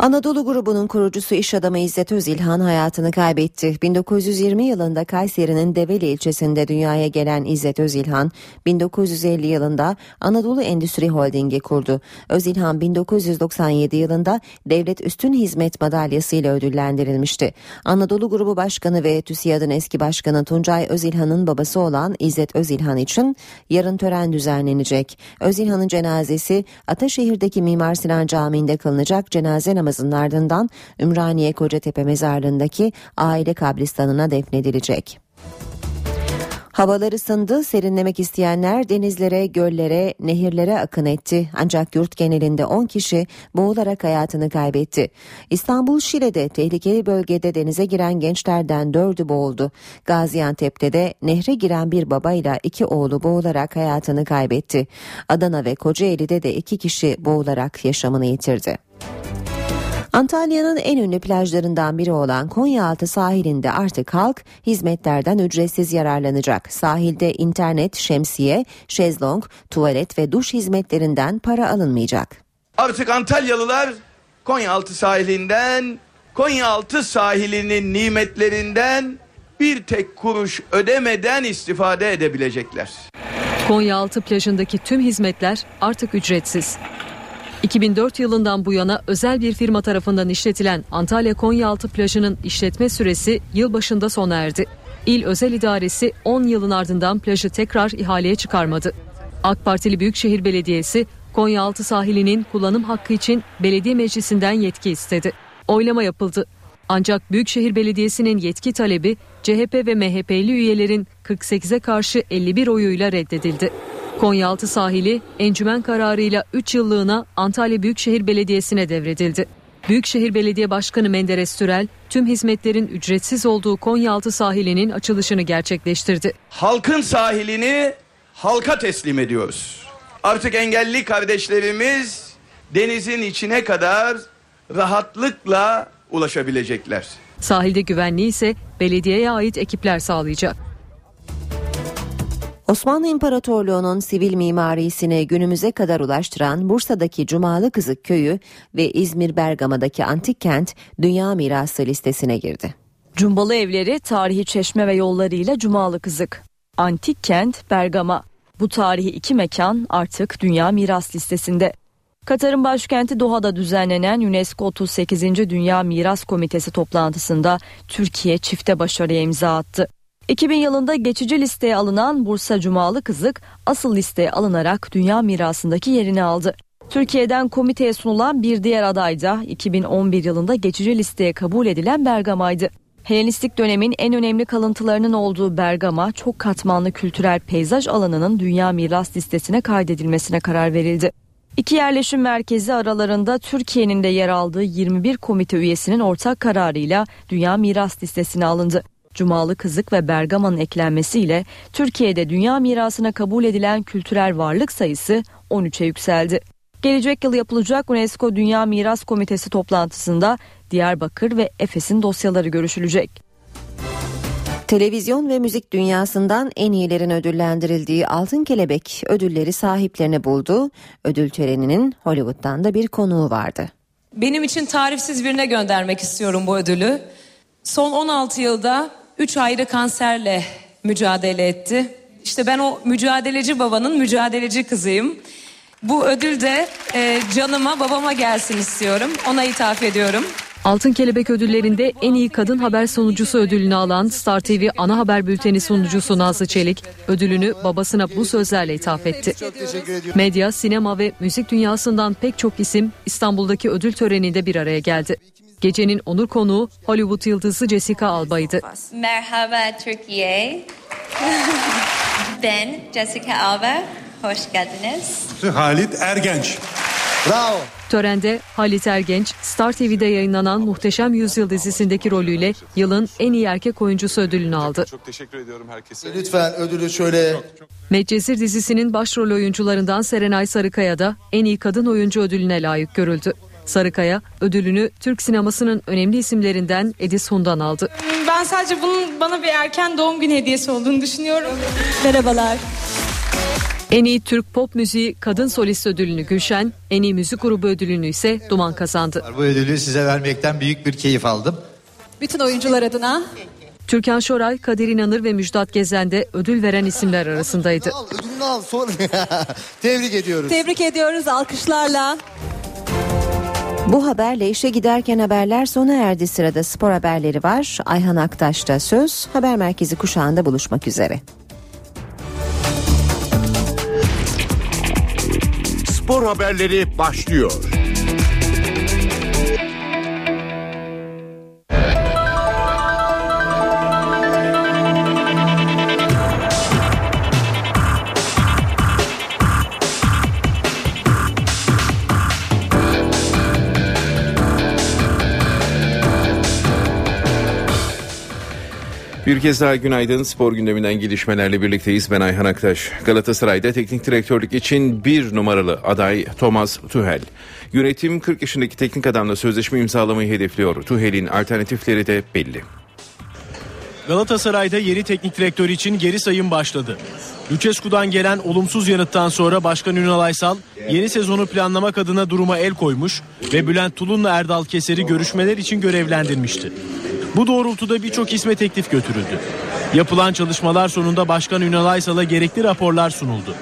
Anadolu grubunun kurucusu iş adamı İzzet Özilhan hayatını kaybetti. 1920 yılında Kayseri'nin Develi ilçesinde dünyaya gelen İzzet Özilhan, 1950 yılında Anadolu Endüstri Holding'i kurdu. Özilhan 1997 yılında Devlet Üstün Hizmet Madalyası ile ödüllendirilmişti. Anadolu Grubu Başkanı ve TÜSİAD'ın eski başkanı Tuncay Özilhan'ın babası olan İzzet Özilhan için yarın tören düzenlenecek. Özilhan'ın cenazesi Ataşehir'deki Mimar Sinan Camii'nde kılınacak cenaze namazı namazının ardından Ümraniye Kocatepe mezarlığındaki aile kabristanına defnedilecek. Havalar ısındı, serinlemek isteyenler denizlere, göllere, nehirlere akın etti. Ancak yurt genelinde 10 kişi boğularak hayatını kaybetti. İstanbul Şile'de tehlikeli bölgede denize giren gençlerden 4'ü boğuldu. Gaziantep'te de nehre giren bir babayla iki oğlu boğularak hayatını kaybetti. Adana ve Kocaeli'de de iki kişi boğularak yaşamını yitirdi. Antalya'nın en ünlü plajlarından biri olan Konyaaltı sahilinde artık halk hizmetlerden ücretsiz yararlanacak. Sahilde internet, şemsiye, şezlong, tuvalet ve duş hizmetlerinden para alınmayacak. Artık Antalyalılar Konyaaltı sahilinden, Konyaaltı sahilinin nimetlerinden bir tek kuruş ödemeden istifade edebilecekler. Konyaaltı plajındaki tüm hizmetler artık ücretsiz. 2004 yılından bu yana özel bir firma tarafından işletilen Antalya Konyaaltı plajının işletme süresi yılbaşında sona erdi. İl Özel İdaresi 10 yılın ardından plajı tekrar ihaleye çıkarmadı. AK Partili Büyükşehir Belediyesi Konyaaltı sahilinin kullanım hakkı için belediye meclisinden yetki istedi. Oylama yapıldı. Ancak Büyükşehir Belediyesi'nin yetki talebi CHP ve MHP'li üyelerin 48'e karşı 51 oyuyla reddedildi. Konyaaltı sahili encümen kararıyla 3 yıllığına Antalya Büyükşehir Belediyesi'ne devredildi. Büyükşehir Belediye Başkanı Menderes Türel tüm hizmetlerin ücretsiz olduğu Konyaaltı sahilinin açılışını gerçekleştirdi. Halkın sahilini halka teslim ediyoruz. Artık engelli kardeşlerimiz denizin içine kadar rahatlıkla ulaşabilecekler. Sahilde güvenliği ise belediyeye ait ekipler sağlayacak. Osmanlı İmparatorluğu'nun sivil mimarisini günümüze kadar ulaştıran Bursa'daki Cumalı Kızık Köyü ve İzmir Bergama'daki antik kent Dünya Mirası listesine girdi. Cumbalı evleri, tarihi çeşme ve yollarıyla Cumalı Kızık. Antik kent Bergama. Bu tarihi iki mekan artık Dünya Miras listesinde. Katar'ın başkenti Doha'da düzenlenen UNESCO 38. Dünya Miras Komitesi toplantısında Türkiye çifte başarıya imza attı. 2000 yılında geçici listeye alınan Bursa Cumalı Kızık asıl listeye alınarak dünya mirasındaki yerini aldı. Türkiye'den komiteye sunulan bir diğer aday da 2011 yılında geçici listeye kabul edilen Bergama'ydı. Helenistik dönemin en önemli kalıntılarının olduğu Bergama, çok katmanlı kültürel peyzaj alanının dünya miras listesine kaydedilmesine karar verildi. İki yerleşim merkezi aralarında Türkiye'nin de yer aldığı 21 komite üyesinin ortak kararıyla dünya miras listesine alındı. Cumalı Kızık ve Bergama'nın eklenmesiyle Türkiye'de dünya mirasına kabul edilen kültürel varlık sayısı 13'e yükseldi. Gelecek yıl yapılacak UNESCO Dünya Miras Komitesi toplantısında Diyarbakır ve Efes'in dosyaları görüşülecek. Televizyon ve müzik dünyasından en iyilerin ödüllendirildiği Altın Kelebek ödülleri sahiplerini buldu. Ödül töreninin Hollywood'dan da bir konuğu vardı. Benim için tarifsiz birine göndermek istiyorum bu ödülü. Son 16 yılda 3 ayrı kanserle mücadele etti. İşte ben o mücadeleci babanın mücadeleci kızıyım. Bu ödül de e, canıma babama gelsin istiyorum. Ona ithaf ediyorum. Altın Kelebek ödüllerinde en iyi kadın haber sunucusu ödülünü alan Star TV ana haber bülteni sunucusu Nazlı Çelik ödülünü babasına bu sözlerle ithaf etti. Medya, sinema ve müzik dünyasından pek çok isim İstanbul'daki ödül töreninde bir araya geldi. Gecenin onur konuğu Hollywood yıldızı Jessica Alba'ydı. Merhaba Türkiye. ben Jessica Alba. Hoş geldiniz. Halit Ergenç. Bravo. Törende Halit Ergenç, Star TV'de yayınlanan Muhteşem Yüzyıl dizisindeki rolüyle yılın en iyi erkek oyuncusu ödülünü aldı. Çok teşekkür ediyorum herkese. Lütfen ödülü şöyle... Medcezir dizisinin başrol oyuncularından Serenay Sarıkaya da en iyi kadın oyuncu ödülüne layık görüldü. Sarıkaya ödülünü Türk sinemasının önemli isimlerinden Edis Hun'dan aldı. Ben sadece bunun bana bir erken doğum günü hediyesi olduğunu düşünüyorum. Merhabalar. En iyi Türk pop müziği kadın solist ödülünü Gülşen, en iyi müzik grubu ödülünü ise Duman kazandı. Bu ödülü size vermekten büyük bir keyif aldım. Bütün oyuncular adına Türkan Şoray, Kadir İnanır ve Müjdat Gezen de ödül veren isimler arasındaydı. Ödülünü al sonra. Tebrik ediyoruz. Tebrik ediyoruz alkışlarla. Bu haberle işe giderken haberler sona erdi. Sırada spor haberleri var. Ayhan Aktaş'ta söz. Haber merkezi kuşağında buluşmak üzere. Spor haberleri başlıyor. Bir kez daha günaydın. Spor gündeminden gelişmelerle birlikteyiz. Ben Ayhan Aktaş. Galatasaray'da teknik direktörlük için bir numaralı aday Thomas Tuchel. Yönetim 40 yaşındaki teknik adamla sözleşme imzalamayı hedefliyor. Tuchel'in alternatifleri de belli. Galatasaray'da yeni teknik direktör için geri sayım başladı. Lucescu'dan gelen olumsuz yanıttan sonra Başkan Ünal Aysal yeni sezonu planlamak adına duruma el koymuş ve Bülent Tulun'la Erdal Keser'i görüşmeler için görevlendirmişti. Bu doğrultuda birçok isme teklif götürüldü. Yapılan çalışmalar sonunda Başkan Ünal Aysal'a gerekli raporlar sunuldu.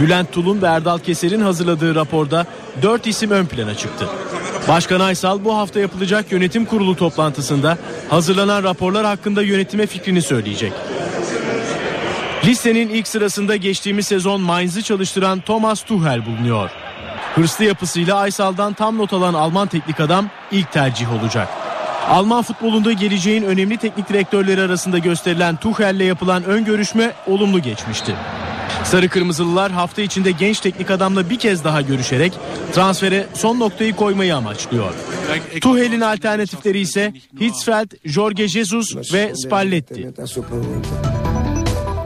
Bülent Tulun ve Erdal Keser'in hazırladığı raporda 4 isim ön plana çıktı. Başkan Aysal bu hafta yapılacak yönetim kurulu toplantısında hazırlanan raporlar hakkında yönetime fikrini söyleyecek. Listenin ilk sırasında geçtiğimiz sezon Mainz'ı çalıştıran Thomas Tuchel bulunuyor. Hırslı yapısıyla Aysal'dan tam not alan Alman teknik adam ilk tercih olacak. Alman futbolunda geleceğin önemli teknik direktörleri arasında gösterilen Tuchel'le yapılan ön görüşme olumlu geçmişti. Sarı Kırmızılılar hafta içinde genç teknik adamla bir kez daha görüşerek transfere son noktayı koymayı amaçlıyor. Tuchel'in alternatifleri ise Hitzfeld, Jorge Jesus ve Spalletti.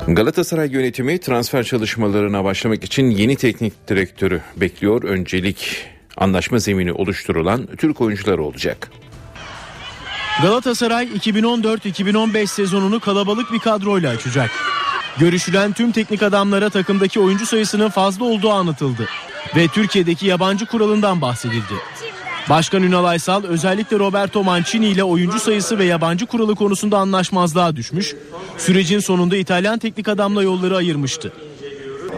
Galatasaray yönetimi transfer çalışmalarına başlamak için yeni teknik direktörü bekliyor. Öncelik anlaşma zemini oluşturulan Türk oyuncular olacak. Galatasaray 2014-2015 sezonunu kalabalık bir kadroyla açacak. Görüşülen tüm teknik adamlara takımdaki oyuncu sayısının fazla olduğu anlatıldı ve Türkiye'deki yabancı kuralından bahsedildi. Başkan Ünal Aysal özellikle Roberto Mancini ile oyuncu sayısı ve yabancı kuralı konusunda anlaşmazlığa düşmüş. Sürecin sonunda İtalyan teknik adamla yolları ayırmıştı.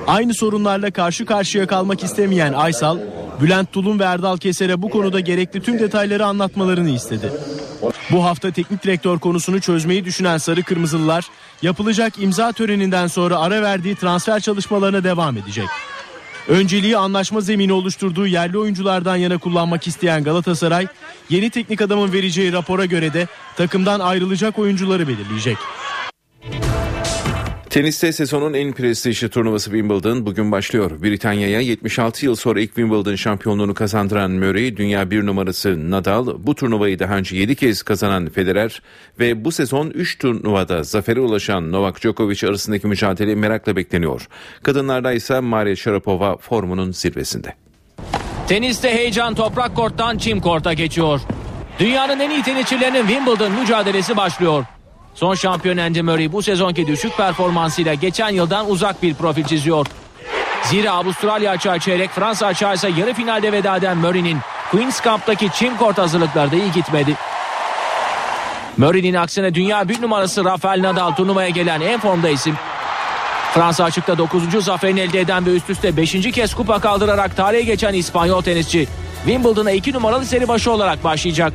Aynı sorunlarla karşı karşıya kalmak istemeyen Aysal, Bülent Tulun ve Erdal Keser'e bu konuda gerekli tüm detayları anlatmalarını istedi. Bu hafta teknik direktör konusunu çözmeyi düşünen Sarı Kırmızılılar yapılacak imza töreninden sonra ara verdiği transfer çalışmalarına devam edecek. Önceliği anlaşma zemini oluşturduğu yerli oyunculardan yana kullanmak isteyen Galatasaray, yeni teknik adamın vereceği rapora göre de takımdan ayrılacak oyuncuları belirleyecek. Teniste sezonun en prestijli turnuvası Wimbledon bugün başlıyor. Britanya'ya 76 yıl sonra ilk Wimbledon şampiyonluğunu kazandıran Murray, dünya bir numarası Nadal, bu turnuvayı daha önce 7 kez kazanan Federer ve bu sezon 3 turnuvada zafere ulaşan Novak Djokovic arasındaki mücadele merakla bekleniyor. Kadınlarda ise Maria Sharapova formunun zirvesinde. Teniste heyecan toprak korttan çim korta geçiyor. Dünyanın en iyi tenisçilerinin Wimbledon mücadelesi başlıyor. Son şampiyon Andy Murray bu sezonki düşük performansıyla geçen yıldan uzak bir profil çiziyor. Zira Avustralya açığı çeyrek Fransa açığı ise yarı finalde veda eden Murray'nin Queen's Cup'taki çim kort hazırlıkları da iyi gitmedi. Murray'nin aksine dünya bir numarası Rafael Nadal turnuvaya gelen en formda isim. Fransa açıkta 9. zaferini elde eden ve üst üste 5. kez kupa kaldırarak tarihe geçen İspanyol tenisçi Wimbledon'a 2 numaralı seri başı olarak başlayacak.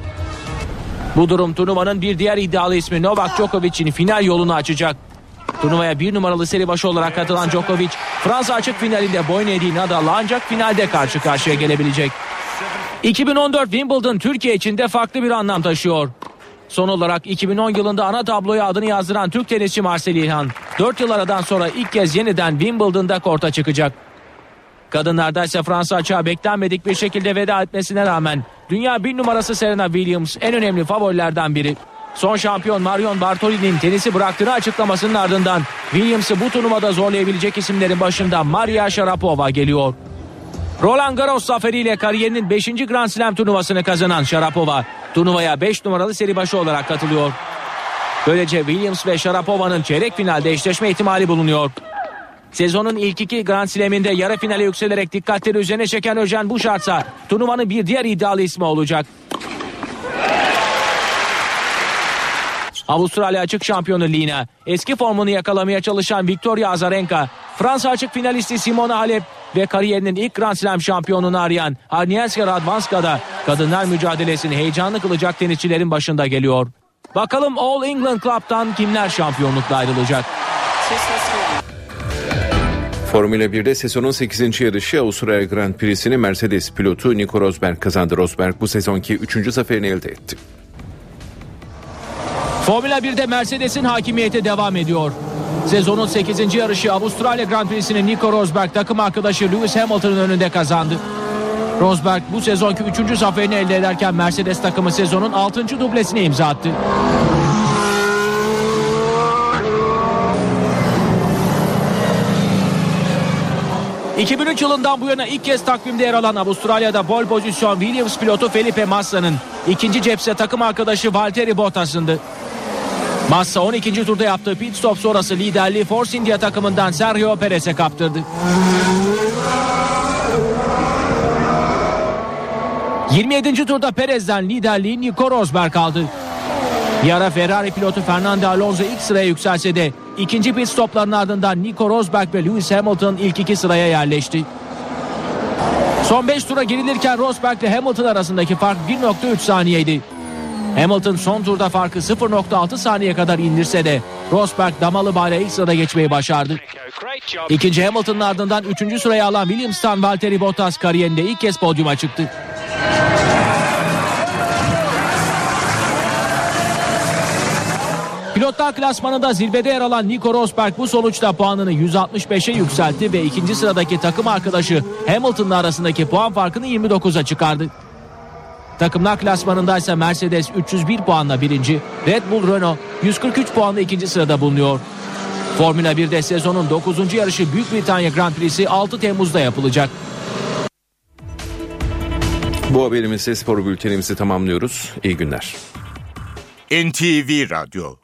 Bu durum turnuvanın bir diğer iddialı ismi Novak Djokovic'in final yolunu açacak. Turnuvaya bir numaralı seri başı olarak katılan Djokovic, Fransa açık finalinde boyun eğdiği Nadal'la ancak finalde karşı karşıya gelebilecek. 2014 Wimbledon Türkiye için de farklı bir anlam taşıyor. Son olarak 2010 yılında ana tabloya adını yazdıran Türk tenisçi Marcel İlhan, 4 yıl aradan sonra ilk kez yeniden Wimbledon'da korta çıkacak. Kadınlarda ise Fransa açığa beklenmedik bir şekilde veda etmesine rağmen dünya bir numarası Serena Williams en önemli favorilerden biri. Son şampiyon Marion Bartoli'nin tenisi bıraktığını açıklamasının ardından Williams'ı bu turnuvada zorlayabilecek isimlerin başında Maria Sharapova geliyor. Roland Garros zaferiyle kariyerinin 5. Grand Slam turnuvasını kazanan Sharapova turnuvaya 5 numaralı seri başı olarak katılıyor. Böylece Williams ve Sharapova'nın çeyrek finalde eşleşme ihtimali bulunuyor. Sezonun ilk iki Grand Slam'inde yarı finale yükselerek dikkatleri üzerine çeken Öjen Buşartsa turnuvanın bir diğer iddialı ismi olacak. Avustralya açık şampiyonu Lina, eski formunu yakalamaya çalışan Victoria Azarenka, Fransa açık finalisti Simona Halep ve kariyerinin ilk Grand Slam şampiyonunu arayan Agnieszka Radwanska kadınlar mücadelesini heyecanlı kılacak tenisçilerin başında geliyor. Bakalım All England Club'tan kimler şampiyonlukla ayrılacak? Formula 1'de sezonun 8. yarışı Avustralya Grand Prix'sini Mercedes pilotu Nico Rosberg kazandı. Rosberg bu sezonki 3. zaferini elde etti. Formula 1'de Mercedes'in hakimiyeti devam ediyor. Sezonun 8. yarışı Avustralya Grand Prix'sini Nico Rosberg takım arkadaşı Lewis Hamilton'ın önünde kazandı. Rosberg bu sezonki 3. zaferini elde ederken Mercedes takımı sezonun 6. dublesine imza attı. ...2003 yılından bu yana ilk kez takvimde yer alan Avustralya'da pole pozisyon Williams pilotu Felipe Massa'nın... ...ikinci cepse takım arkadaşı Valtteri Bottas'ındı. Massa 12. turda yaptığı pit stop sonrası liderliği Force India takımından Sergio Perez'e kaptırdı. 27. turda Perez'den liderliği Nico Rosberg aldı. Bir ara Ferrari pilotu Fernando Alonso ilk sıraya yükselse de ikinci pit stopların ardından Nico Rosberg ve Lewis Hamilton ilk iki sıraya yerleşti. Son 5 tura girilirken Rosberg ile Hamilton arasındaki fark 1.3 saniyeydi. Hamilton son turda farkı 0.6 saniye kadar indirse de Rosberg damalı bayrağı ilk sırada geçmeyi başardı. İkinci Hamilton'ın ardından 3. sıraya alan Williams'tan Valtteri Bottas kariyerinde ilk kez podyuma çıktı. Pilotlar klasmanında zirvede yer alan Nico Rosberg bu sonuçta puanını 165'e yükseltti ve ikinci sıradaki takım arkadaşı Hamilton'la arasındaki puan farkını 29'a çıkardı. Takımlar klasmanında ise Mercedes 301 puanla birinci, Red Bull Renault 143 puanla ikinci sırada bulunuyor. Formula 1'de sezonun 9. yarışı Büyük Britanya Grand Prix'si 6 Temmuz'da yapılacak. Bu haberimizle spor bültenimizi tamamlıyoruz. İyi günler. NTV Radyo